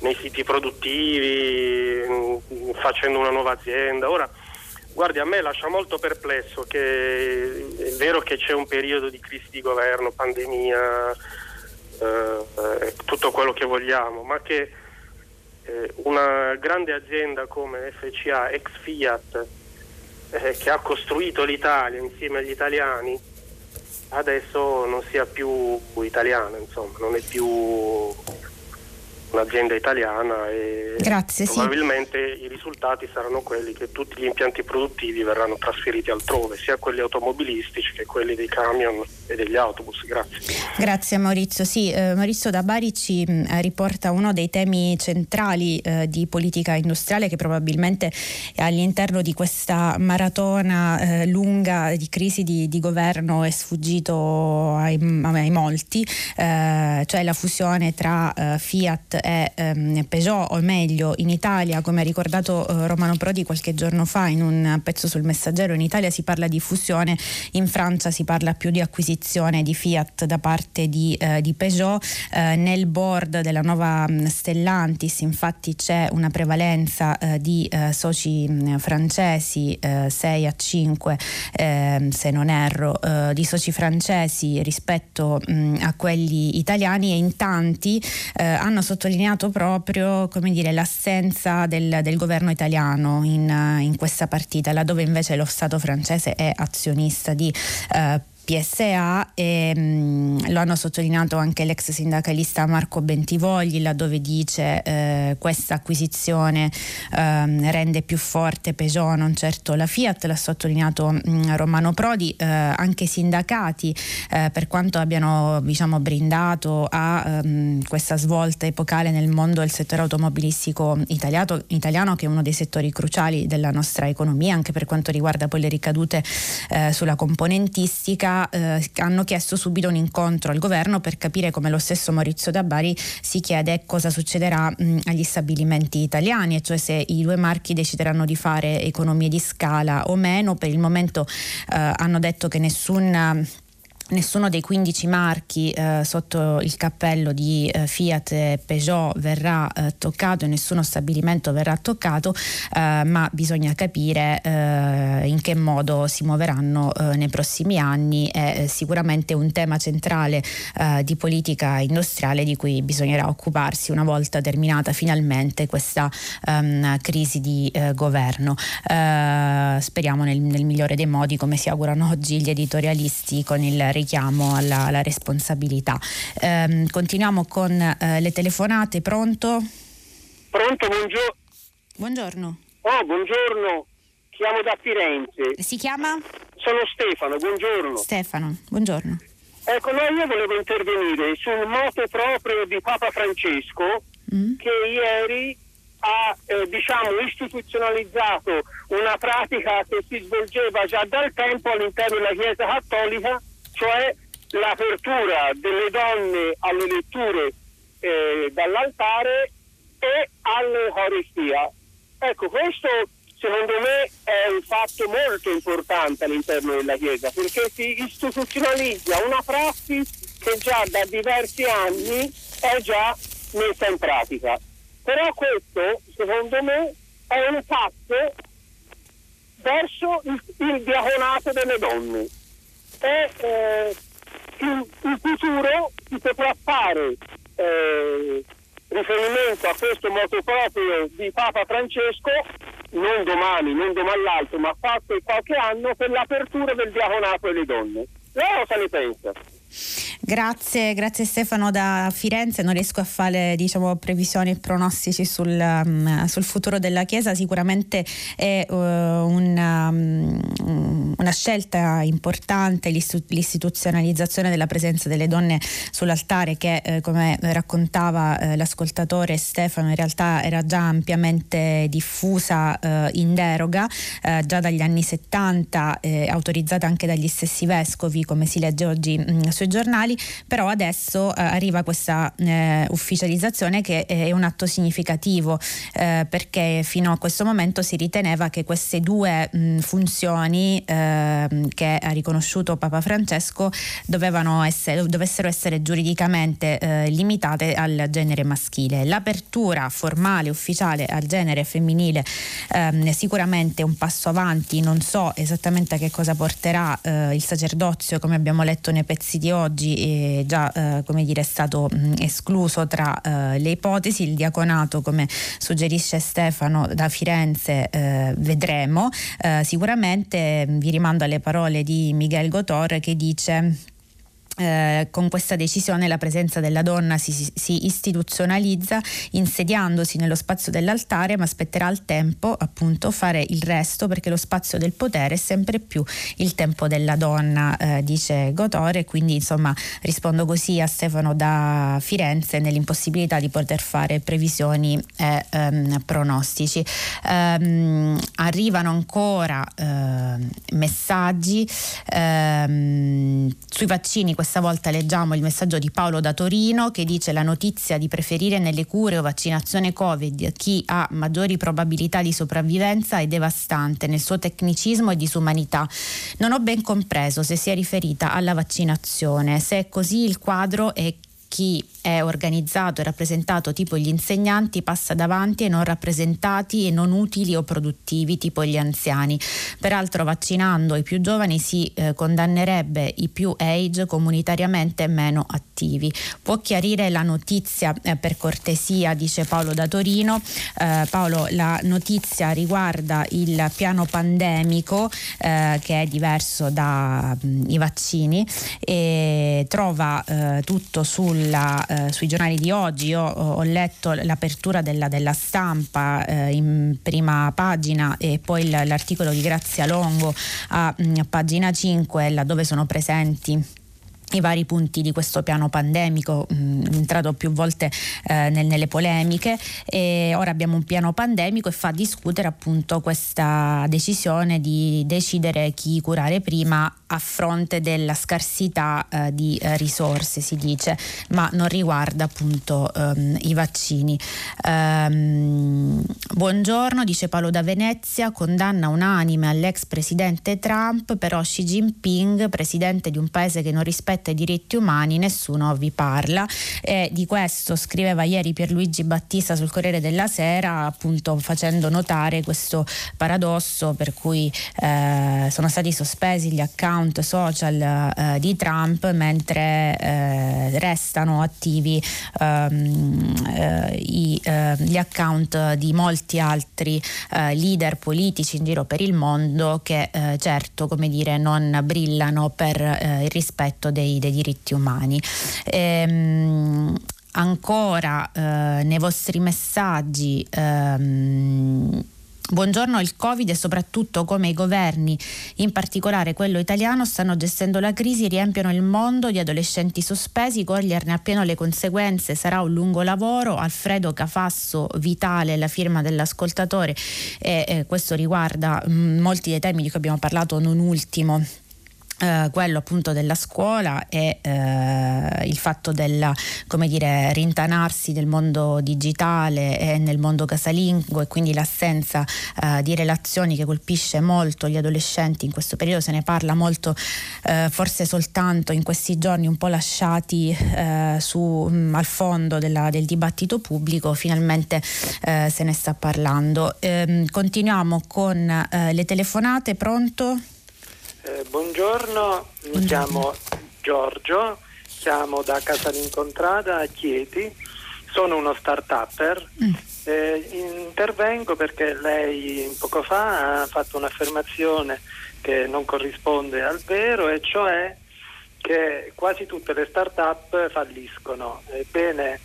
nei siti produttivi, mm, facendo una nuova azienda? Ora, Guardi, a me lascia molto perplesso che è vero che c'è un periodo di crisi di governo, pandemia, eh, tutto quello che vogliamo, ma che eh, una grande azienda come FCA, ex Fiat, eh, che ha costruito l'Italia insieme agli italiani, adesso non sia più italiana, insomma, non è più un'azienda italiana e Grazie, probabilmente sì. i risultati saranno quelli che tutti gli impianti produttivi verranno trasferiti altrove, sia quelli automobilistici che quelli dei camion e degli autobus. Grazie. Grazie Maurizio. Sì, eh, Maurizio da Bari ci mh, mm, riporta uno dei temi centrali eh, di politica industriale che probabilmente all'interno di questa maratona eh, lunga di crisi di, di, governo è sfuggito ai, ai molti, eh, cioè la fusione tra eh, Fiat e ehm, Peugeot, o meglio in Italia, come ha ricordato eh, Romano Prodi qualche giorno fa in un pezzo sul Messaggero, in Italia si parla di fusione, in Francia si parla più di acquisizione di Fiat da parte di, eh, di Peugeot. Eh, nel board della nuova mm, Stellantis infatti c'è una prevalenza eh, di eh, soci mh, mm, francesi, 6 eh, a 5 ehm, se non erro, di soci francesi rispetto mh, mm, a quelli italiani e in tanti hanno sottolineato proprio come dire, l'assenza del, del governo italiano in, in, questa partita, laddove invece lo Stato francese è azionista di eh, PSA e mh, mm, lo hanno sottolineato anche l'ex sindacalista Marco Bentivogli laddove dice eh, questa acquisizione eh, rende più forte Peugeot, non certo la Fiat, l'ha sottolineato mh, mm, Romano Prodi, eh, anche i sindacati eh, per quanto abbiano diciamo, brindato a um, questa svolta epocale nel mondo del settore automobilistico italiano, italiano, che è uno dei settori cruciali della nostra economia anche per quanto riguarda poi le ricadute eh, sulla componentistica, eh, hanno chiesto subito un incontro al governo per capire come lo stesso Maurizio Dabari si chiede cosa succederà mh, agli stabilimenti italiani, e cioè se i due marchi decideranno di fare economie di scala o meno. Per il momento eh, hanno detto che nessun Nessuno dei 15 marchi eh, sotto il cappello di eh, Fiat e Peugeot verrà eh, toccato e nessuno stabilimento verrà toccato, eh, ma bisogna capire eh, in che modo si muoveranno eh, nei prossimi anni. È sicuramente un tema centrale di politica industriale di cui bisognerà occuparsi una volta terminata finalmente questa um, crisi di governo. speriamo nel, nel migliore dei modi, come si augurano oggi gli editorialisti, con il richiamo alla, alla responsabilità. Eh, continuiamo con eh, le telefonate, pronto? Pronto, buongiorno. Buongiorno. Oh, buongiorno, chiamo da Firenze. Si chiama? Sono Stefano, buongiorno. Stefano, buongiorno. Ecco, no, io volevo intervenire sul moto proprio di Papa Francesco mm. che ieri ha eh, diciamo, istituzionalizzato una pratica che si svolgeva già dal tempo all'interno della Chiesa Cattolica cioè l'apertura delle donne alle letture eh, dall'altare e all'Eucaristia. Ecco, questo secondo me è un fatto molto importante all'interno della Chiesa perché si istituzionalizza una prassi che già da diversi anni è già messa in pratica. Però questo, secondo me, è un passo verso il, il diaconato delle donne e eh, in, in, futuro si potrà fare eh, riferimento a questo moto proprio di Papa Francesco non domani, non domani l'altro, ma fatto qualche anno per l'apertura del diaconato alle donne. Lei cosa ne pensa? Grazie, grazie Stefano da Firenze, non riesco a fare diciamo, previsioni e pronostici sul, um, sul, futuro della Chiesa, sicuramente è uh, una, um, una, scelta importante l'istituzionalizzazione della presenza delle donne sull'altare che eh, come raccontava eh, l'ascoltatore Stefano in realtà era già ampiamente diffusa eh, in deroga eh, già dagli anni 70, autorizzata anche dagli stessi vescovi come si legge oggi mh, mm, sui giornali però adesso eh, arriva questa eh, ufficializzazione che è un atto significativo eh, perché fino a questo momento si riteneva che queste due mh, funzioni ehm, che ha riconosciuto Papa Francesco essere, dovessero essere giuridicamente eh, limitate al genere maschile. L'apertura formale, ufficiale al genere femminile ehm, sicuramente è un passo avanti, non so esattamente a che cosa porterà eh, il sacerdozio come abbiamo letto nei pezzi di oggi è già eh, come dire, è stato mh, escluso tra eh, le ipotesi, il diaconato come suggerisce Stefano da Firenze eh, vedremo, eh, sicuramente vi rimando alle parole di Miguel Gotor che dice eh, con questa decisione la presenza della donna si, si, istituzionalizza insediandosi nello spazio dell'altare, ma spetterà al tempo appunto fare il resto perché lo spazio del potere è sempre più il tempo della donna, eh, dice Gotore. Quindi insomma rispondo così a Stefano da Firenze nell'impossibilità di poter fare previsioni e ehm, pronostici. Um, arrivano ancora eh, messaggi ehm, sui vaccini questa volta leggiamo il messaggio di Paolo da Torino che dice la notizia di preferire nelle cure o vaccinazione Covid chi ha maggiori probabilità di sopravvivenza è devastante nel suo tecnicismo e disumanità. Non ho ben compreso se sia riferita alla vaccinazione. Se è così il quadro è chi è organizzato e rappresentato tipo gli insegnanti passa davanti ai non rappresentati e non utili o produttivi tipo gli anziani. Peraltro vaccinando i più giovani si eh, condannerebbe i più age comunitariamente meno attivi. Può chiarire la notizia eh, per cortesia, dice Paolo da Torino. Eh, Paolo, la notizia riguarda il piano pandemico eh, che è diverso dai mm, vaccini e trova eh, tutto sulla, eh, sui giornali di oggi. Io ho letto l'apertura della, della stampa eh, in prima pagina e poi l'articolo di Grazia Longo a, mm, a pagina 5 laddove sono presenti i vari punti di questo piano pandemico, mh, mm, entrato più volte eh, nel, nelle polemiche e ora abbiamo un piano pandemico e fa discutere appunto questa decisione di decidere chi curare prima a fronte della scarsità eh, di eh, risorse, si dice, ma non riguarda appunto ehm, i vaccini. Ehm, buongiorno, dice Paolo da Venezia, condanna unanime all'ex presidente Trump, però Xi Jinping, presidente di un paese che non rispetta i diritti umani, nessuno vi parla. E di questo scriveva ieri Pierluigi Battista sul Corriere della Sera, appunto facendo notare questo paradosso per cui eh, sono stati sospesi gli account social eh, di Trump mentre eh, restano attivi ehm, eh, i, eh, gli account di molti altri eh, leader politici in giro per il mondo che certo come dire non brillano per il rispetto dei, dei diritti umani. Ehm, ancora nei vostri messaggi ehm, Buongiorno, il Covid e soprattutto come i governi, in particolare quello italiano, stanno gestendo la crisi, riempiono il mondo di adolescenti sospesi, coglierne appieno le conseguenze sarà un lungo lavoro. Alfredo Cafasso Vitale, la firma dell'ascoltatore, e eh, questo riguarda mh, mm, molti dei temi di cui abbiamo parlato, non ultimo Uh, quello appunto della scuola e uh, il fatto del dire, rintanarsi del mondo digitale e nel mondo casalingo e quindi l'assenza uh, di relazioni che colpisce molto gli adolescenti in questo periodo, se ne parla molto forse soltanto in questi giorni un po' lasciati su, um, al fondo della, del dibattito pubblico, finalmente se ne sta parlando. Ehm, continuiamo con le telefonate, pronto? Eh, buongiorno, mi chiamo Giorgio, siamo da Casa Lincontrada a Chieti, sono uno start-upper. Mm. Eh, intervengo perché lei poco fa ha fatto un'affermazione che non corrisponde al vero, e cioè che quasi tutte le start-up falliscono. Ebbene,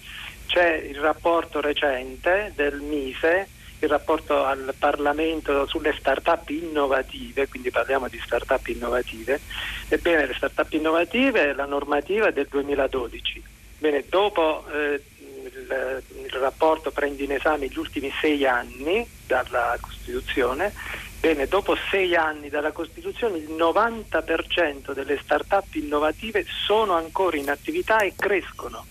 c'è il rapporto recente del MISE il rapporto al Parlamento sulle start-up innovative, quindi parliamo di start-up innovative. Ebbene, le start-up innovative, la normativa è del 2012. Bene, dopo eh, il, il, rapporto prende in esame gli ultimi sei anni dalla Costituzione, bene, dopo sei anni dalla Costituzione il 90% delle start-up innovative sono ancora in attività e crescono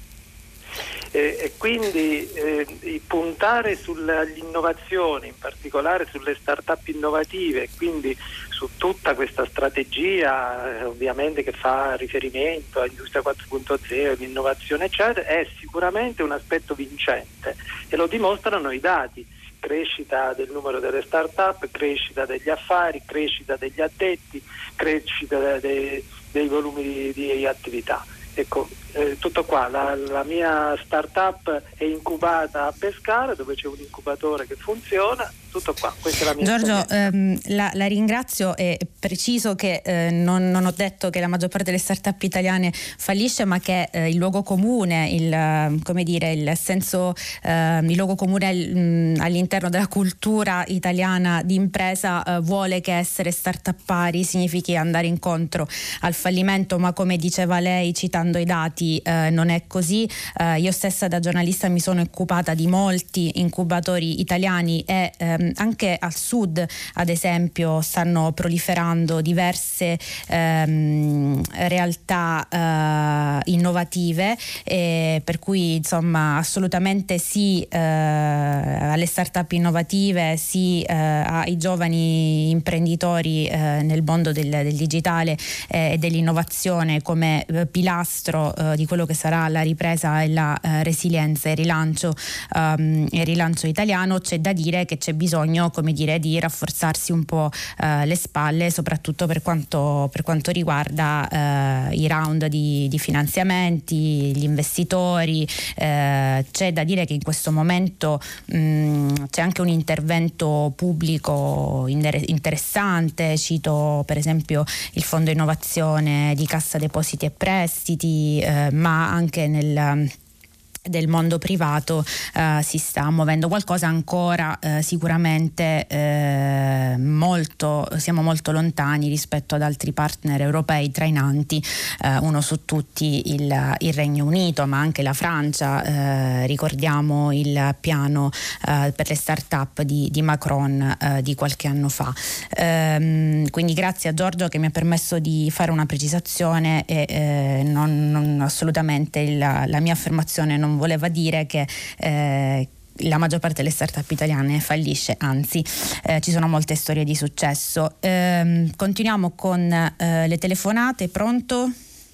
e, e quindi eh, puntare sull'innovazione, in particolare sulle start-up innovative, quindi su tutta questa strategia eh, ovviamente che fa riferimento all'industria 4.0, l'innovazione eccetera, è sicuramente un aspetto vincente e lo dimostrano i dati crescita del numero delle start-up, crescita degli affari, crescita degli addetti, crescita dei, dei volumi di, di attività. Ecco, eh, tutto qua, la, la, mia startup è incubata a Pescara dove c'è un incubatore che funziona, tutto qua, questa è la mia Giorgio, ehm, la, la, ringrazio, è preciso che eh, non, non, ho detto che la maggior parte delle startup italiane fallisce, ma che eh, il luogo comune, il, come dire, il senso, ehm, il luogo comune mh, all'interno della cultura italiana di impresa eh, vuole che essere startup pari significhi andare incontro al fallimento, ma come diceva lei citando i dati, dati eh, non è così. Eh, io stessa da giornalista mi sono occupata di molti incubatori italiani e ehm, anche al sud, ad esempio, stanno proliferando diverse ehm, realtà eh, innovative, per cui insomma assolutamente sì eh, alle start-up innovative, sì eh, ai giovani imprenditori eh, nel mondo del, del digitale e dell'innovazione come pilastro eh, di quello che sarà la ripresa e la eh, resilienza e il rilancio, um, il rilancio italiano, c'è da dire che c'è bisogno come dire, di rafforzarsi un po' eh, le spalle, soprattutto per quanto, per quanto riguarda eh, i round di, di, finanziamenti, gli investitori. Eh, c'è da dire che in questo momento mh, mm, c'è anche un intervento pubblico interessante, cito per esempio il Fondo Innovazione di Cassa Depositi e Prestiti, eh, ma anche nel del mondo privato eh, si sta muovendo qualcosa ancora eh, sicuramente eh, molto siamo molto lontani rispetto ad altri partner europei trainanti eh, uno su tutti il, il, Regno Unito ma anche la Francia eh, ricordiamo il piano eh, per le start-up di, di Macron di qualche anno fa. Ehm, quindi grazie a Giorgio che mi ha permesso di fare una precisazione e non, non assolutamente il, la mia affermazione non non voleva dire che eh, la maggior parte delle start-up italiane fallisce, anzi eh, ci sono molte storie di successo. Eh, continuiamo con eh, le telefonate, pronto?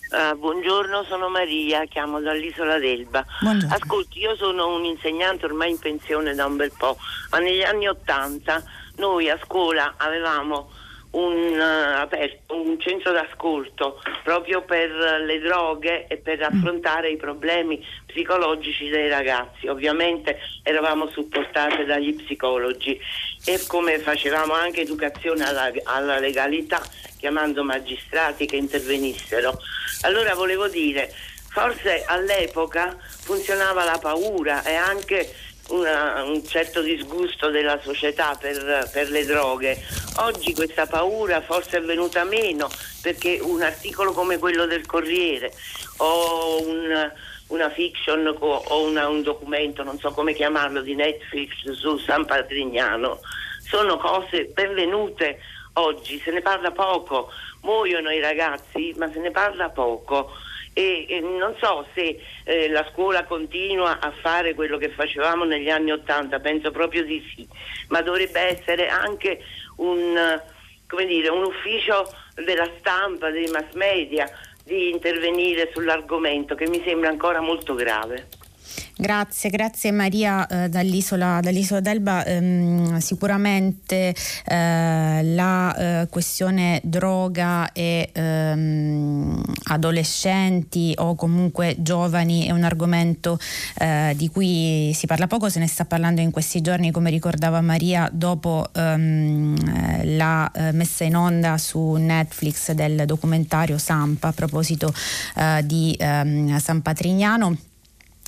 Uh, buongiorno, sono Maria, chiamo dall'isola d'Elba. Buongiorno. Ascolti, io sono un insegnante ormai in pensione da un bel po', ma negli anni Ottanta noi a scuola avevamo un, uh, aperto un centro d'ascolto proprio per le droghe e per mm. affrontare i problemi psicologici dei ragazzi. Ovviamente eravamo supportate dagli psicologi e come facevamo anche educazione alla, alla legalità chiamando magistrati che intervenissero. Allora volevo dire, forse all'epoca funzionava la paura e anche una, un certo disgusto della società per, per, le droghe. Oggi questa paura forse è venuta meno perché un articolo come quello del Corriere o un, una fiction o una, un documento, non so come chiamarlo, di Netflix su San Patrignano sono cose benvenute oggi, se ne parla poco, muoiono i ragazzi ma se ne parla poco e, e non so se eh, la scuola continua a fare quello che facevamo negli anni Ottanta, penso proprio di sì, ma dovrebbe essere anche un, dire, un ufficio della stampa, dei mass media, di intervenire sull'argomento che mi sembra ancora molto grave. Grazie, grazie Maria eh, dall'isola, dall'isola, d'Elba. Ehm, sicuramente eh, la eh, questione droga e ehm, adolescenti o comunque giovani è un argomento eh, di cui si parla poco, se ne sta parlando in questi giorni, come ricordava Maria, dopo ehm, la eh, messa in onda su Netflix del documentario Sampa a proposito eh, di ehm, San Patrignano.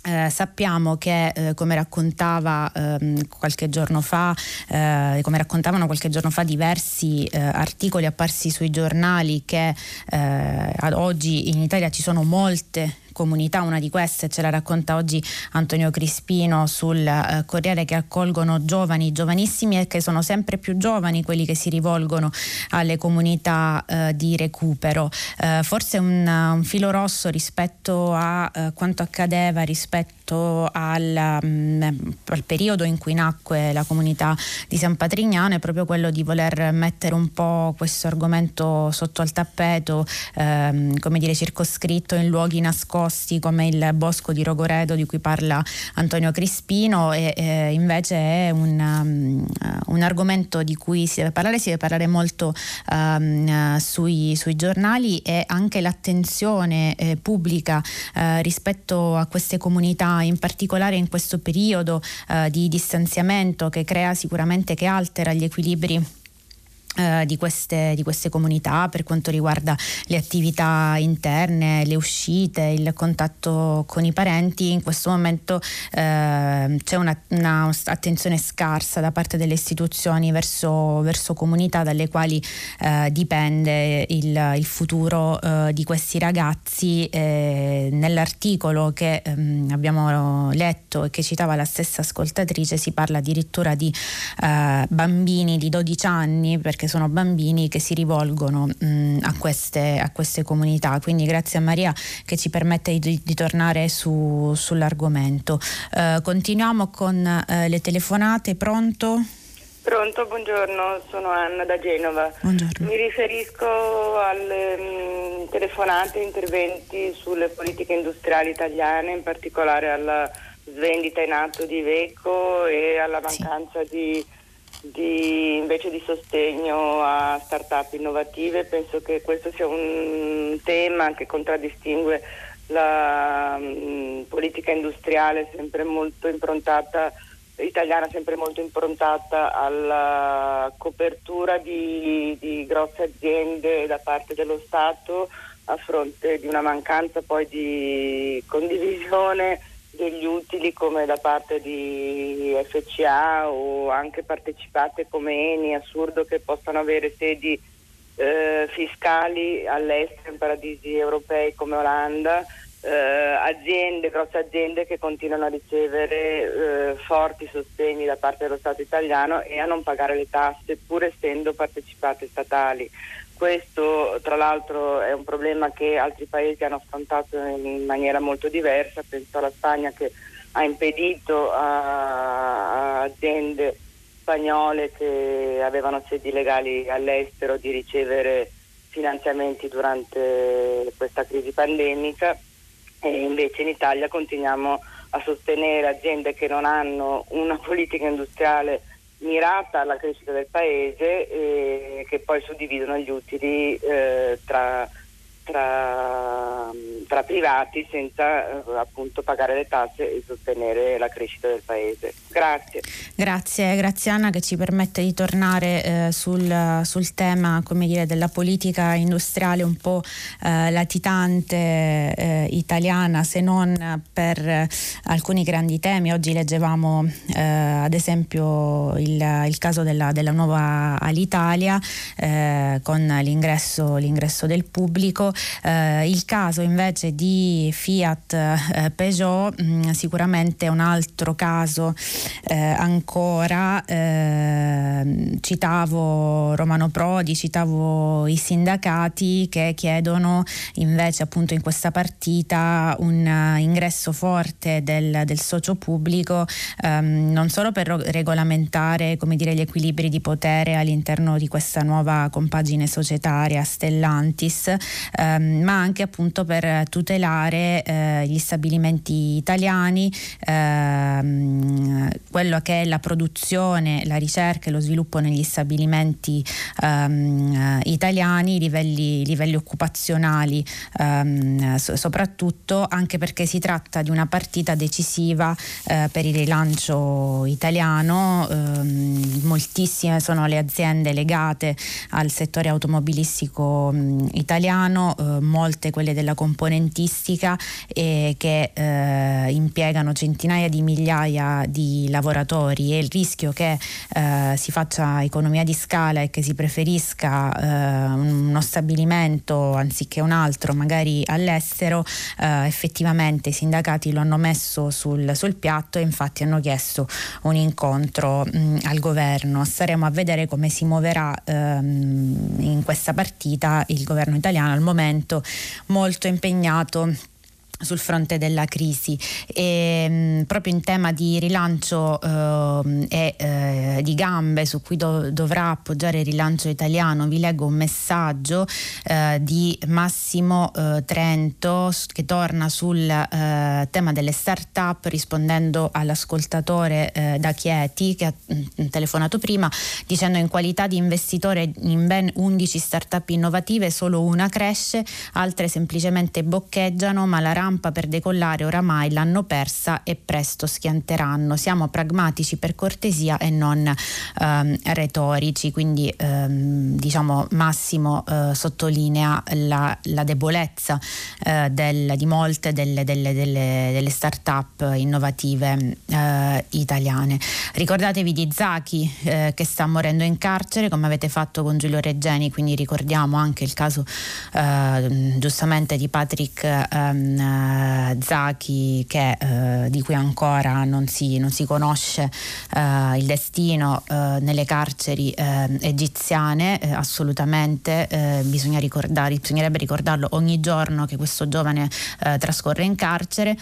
Eh, sappiamo che eh, come raccontava ehm, qualche fa, eh, come raccontavano qualche giorno fa diversi eh, articoli apparsi sui giornali che eh, ad oggi in Italia ci sono molte comunità, una di queste ce la racconta oggi Antonio Crispino sul eh, Corriere che accolgono giovani, giovanissimi e che sono sempre più giovani quelli che si rivolgono alle comunità eh, di recupero. Eh, forse un, un, filo rosso rispetto a eh, quanto accadeva rispetto al, um, al, periodo in cui nacque la comunità di San Patrignano è proprio quello di voler mettere un po' questo argomento sotto al tappeto, ehm, come dire circoscritto in luoghi nascosti come il bosco di Rogoredo di cui parla Antonio Crispino e eh, invece è un, um, un, argomento di cui si deve parlare, si deve parlare molto um, sui, sui, giornali e anche l'attenzione eh, pubblica eh, rispetto a queste comunità, in particolare in questo periodo eh, di distanziamento che crea sicuramente, che altera gli equilibri di, queste, di, queste, comunità per quanto riguarda le attività interne, le uscite, il contatto con i parenti. In questo momento eh, c'è un'attenzione una scarsa da parte delle istituzioni verso, verso comunità dalle quali eh, dipende il, il futuro eh, di questi ragazzi. Eh, nell'articolo che ehm, abbiamo letto e che citava la stessa ascoltatrice si parla addirittura di bambini di 12 anni perché sono bambini che si rivolgono mh, a, queste, a, queste, comunità. Quindi grazie a Maria che ci permette di, di tornare su, sull'argomento. Uh, continuiamo con uh, le telefonate, pronto? Pronto, buongiorno, sono Anna da Genova. Buongiorno. Mi riferisco alle mh, mm, telefonate interventi sulle politiche industriali italiane, in particolare alla svendita in atto di Iveco e alla mancanza sì. di, di, invece di sostegno a start-up innovative. Penso che questo sia un tema che contraddistingue la mh, mm, politica industriale sempre molto improntata italiana sempre molto improntata alla copertura di, di, grosse aziende da parte dello Stato a fronte di una mancanza poi di condivisione degli utili come da parte di FCA o anche partecipate come Eni, assurdo che possano avere sedi eh, fiscali all'estero in paradisi europei come Olanda eh, aziende, grosse aziende che continuano a ricevere eh, forti sostegni da parte dello Stato italiano e a non pagare le tasse pur essendo partecipate statali. Questo tra l'altro è un problema che altri paesi hanno affrontato in maniera molto diversa, penso alla Spagna che ha impedito a, aziende spagnole che avevano sedi legali all'estero di ricevere finanziamenti durante questa crisi pandemica. E invece in Italia continuiamo a sostenere aziende che non hanno una politica industriale mirata alla crescita del paese e che poi suddividono gli utili eh, tra tra, tra privati senza eh, appunto pagare le tasse e sostenere la crescita del paese. Grazie. Grazie, grazie Anna che ci permette di tornare eh, sul, sul, tema dire, della politica industriale un po' eh, latitante eh, italiana, se non per alcuni grandi temi. Oggi leggevamo eh, ad esempio il, il caso della, della, nuova Alitalia eh, con l'ingresso, l'ingresso del pubblico. Eh, il caso invece di Fiat eh, Peugeot mh, mm, sicuramente un altro caso eh, ancora. Ehm, citavo Romano Prodi, citavo i sindacati che chiedono invece appunto in questa partita un ingresso forte del, del socio pubblico ehm, non solo per regolamentare come dire, gli equilibri di potere all'interno di questa nuova compagine societaria Stellantis ehm, ma anche appunto per tutelare eh, gli stabilimenti italiani, ehm, quello che è la produzione, la ricerca e lo sviluppo negli stabilimenti ehm, italiani, i livelli, livelli occupazionali ehm, so, soprattutto, anche perché si tratta di una partita decisiva eh, per il rilancio italiano. Ehm, moltissime sono le aziende legate al settore automobilistico italiano, eh, molte quelle della componentistica eh, che eh, impiegano centinaia di migliaia di lavoratori. E il rischio che eh, si faccia economia di scala e che si preferisca eh, uno stabilimento anziché un altro magari all'estero effettivamente i sindacati lo hanno messo sul, sul, piatto e infatti hanno chiesto un incontro mh, al governo. Staremo a vedere come si muoverà ehm, in questa partita il governo italiano. Al momento molto impegnato sul fronte della crisi. E mh, proprio in tema di rilancio eh, e eh, di gambe su cui do, dovrà appoggiare il rilancio italiano vi leggo un messaggio eh, di Massimo eh, Trento che torna sul eh, tema delle start-up rispondendo all'ascoltatore eh, da Chieti che ha mh, telefonato prima dicendo in qualità di investitore in ben 11 start-up innovative solo una cresce altre semplicemente boccheggiano ma la rampa per decollare oramai l'hanno persa e presto schianteranno. Siamo pragmatici per cortesia e non ehm, retorici, quindi ehm, diciamo Massimo eh, sottolinea la, la debolezza eh, del, di molte delle, delle, delle, delle start-up innovative eh, italiane. Ricordatevi di Zaki eh, che sta morendo in carcere come avete fatto con Giulio Reggeni, quindi ricordiamo anche il caso eh, giustamente di Patrick ehm, eh, Zaki che, eh, di cui ancora non si, non si conosce eh, il destino eh, nelle carceri eh, egiziane, assolutamente bisogna bisognerebbe ricordarlo ogni giorno che questo giovane trascorre in carcere.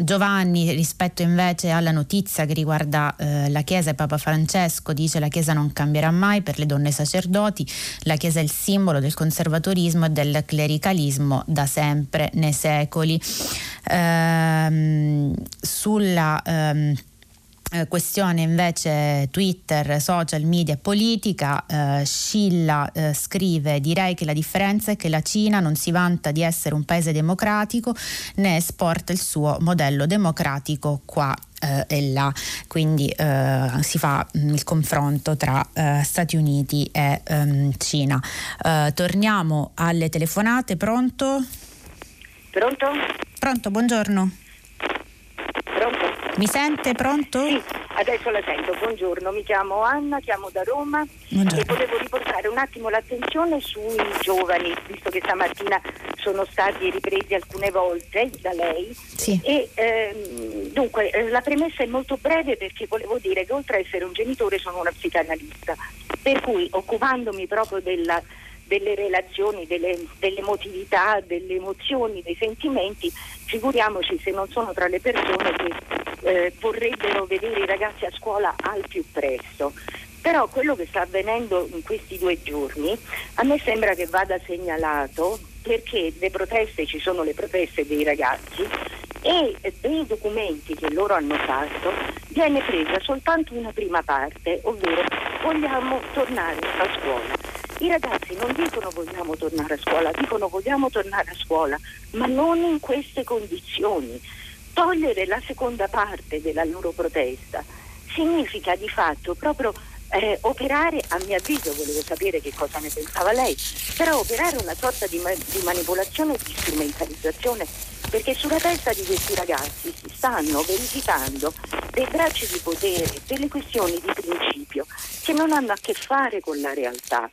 Giovanni rispetto invece alla notizia che riguarda eh, la Chiesa e Papa Francesco dice la Chiesa non cambierà mai per le donne sacerdoti, la Chiesa è il simbolo del conservatorismo e del clericalismo da sempre, nei secoli. Ehm, sulla ehm, eh, questione invece Twitter, social media e politica, eh, Scilla eh, scrive direi che la differenza è che la Cina non si vanta di essere un paese democratico né esporta il suo modello democratico qua eh, e là, quindi eh, si fa mh, mm, il confronto tra eh, Stati Uniti e um, Cina. Torniamo alle telefonate, pronto? Pronto? Pronto, buongiorno. Mi sente pronto? Sì, adesso la sento. Buongiorno, mi chiamo Anna, chiamo da Roma Buongiorno. e volevo riportare un attimo l'attenzione sui giovani, visto che stamattina sono stati ripresi alcune volte da lei. Sì. E ehm, dunque eh, la premessa è molto breve perché volevo dire che oltre ad essere un genitore sono una psicanalista, per cui occupandomi proprio della delle relazioni, delle, dell'emotività, delle emozioni, dei sentimenti, figuriamoci se non sono tra le persone che eh, vorrebbero vedere i ragazzi a scuola al più presto. Però quello che sta avvenendo in questi due giorni a me sembra che vada segnalato perché le proteste, ci sono le proteste dei ragazzi e dei documenti che loro hanno fatto viene presa soltanto una prima parte, ovvero vogliamo tornare a scuola. I ragazzi non dicono vogliamo tornare a scuola, dicono vogliamo tornare a scuola, ma non in queste condizioni. Togliere la seconda parte della loro protesta significa di fatto proprio eh, operare, a mio avviso, volevo sapere che cosa ne pensava lei, però operare una sorta di, ma- di manipolazione e di strumentalizzazione, perché sulla testa di questi ragazzi si stanno verificando dei bracci di potere, delle questioni di principio che non hanno a che fare con la realtà.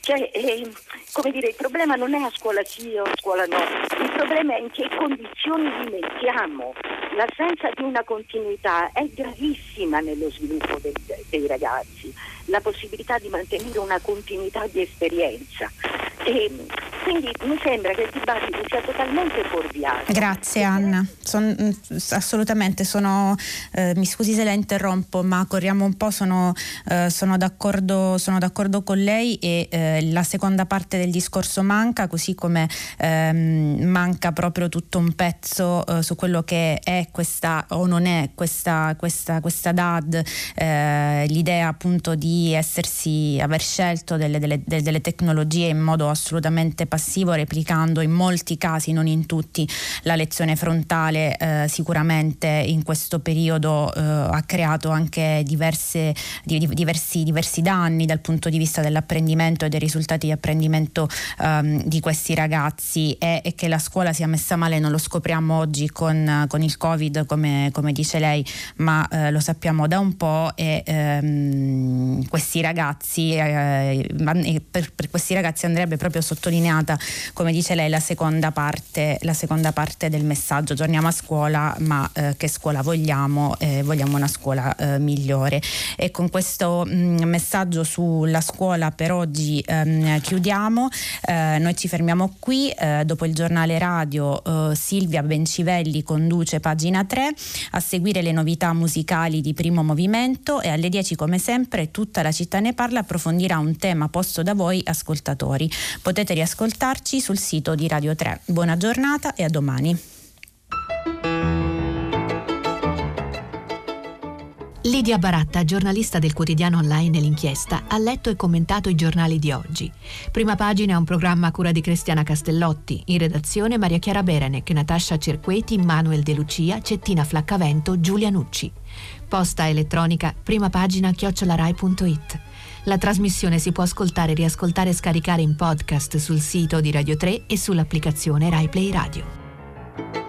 Cioè, eh, come dire, il problema non è a scuola sì o a scuola no, il problema è in che condizioni li mettiamo. L'assenza di una continuità è gravissima nello sviluppo dei, dei ragazzi, la possibilità di mantenere una continuità di esperienza. E quindi mi sembra che il dibattito sia totalmente fuorviato. Grazie Anna, Son, mm, assolutamente, sono, eh, mi scusi se la interrompo, ma corriamo un po', sono, eh, sono, d'accordo, sono d'accordo, con lei e eh, la seconda parte del discorso manca, così come ehm, manca proprio tutto un pezzo eh, su quello che è questa o non è questa, questa, questa DAD, eh, l'idea appunto di essersi, aver scelto delle, delle, delle tecnologie in modo assolutamente passivo replicando in molti casi, non in tutti, la lezione frontale eh, sicuramente in questo periodo eh, ha creato anche diverse, di, diversi, diversi, danni dal punto di vista dell'apprendimento e dei risultati di apprendimento ehm, di questi ragazzi. E, e, che la scuola sia messa male non lo scopriamo oggi con, con il Covid come, come, dice lei, ma eh, lo sappiamo da un po' e ehm, questi ragazzi, eh, per, per questi ragazzi andrebbe proprio sottolineata come dice lei, la seconda parte, la seconda parte del messaggio. Torniamo a scuola, ma eh, che scuola vogliamo? Eh, vogliamo una scuola eh, migliore. E con questo mh, mm, messaggio sulla scuola per oggi ehm, chiudiamo. Eh, noi ci fermiamo qui. Eh, dopo il giornale radio eh, Silvia Bencivelli conduce pagina 3 a seguire le novità musicali di primo movimento e alle 10 come sempre tutta la città ne parla approfondirà un tema posto da voi ascoltatori. Potete riascoltare ascoltarci sul sito di Radio 3. Buona giornata e a domani. Lidia Baratta, giornalista del quotidiano online L'Inchiesta, ha letto e commentato i giornali di oggi. Prima pagina è un programma a cura di Cristiana Castellotti, in redazione Maria Chiara Berenec, Natascia Cerqueti, Manuel De Lucia, Cettina Flaccavento, Giulia Nucci. Posta elettronica, prima pagina chiocciolarai.it. La trasmissione si può ascoltare, riascoltare e scaricare in podcast sul sito di Radio 3 e sull'applicazione RaiPlay Radio.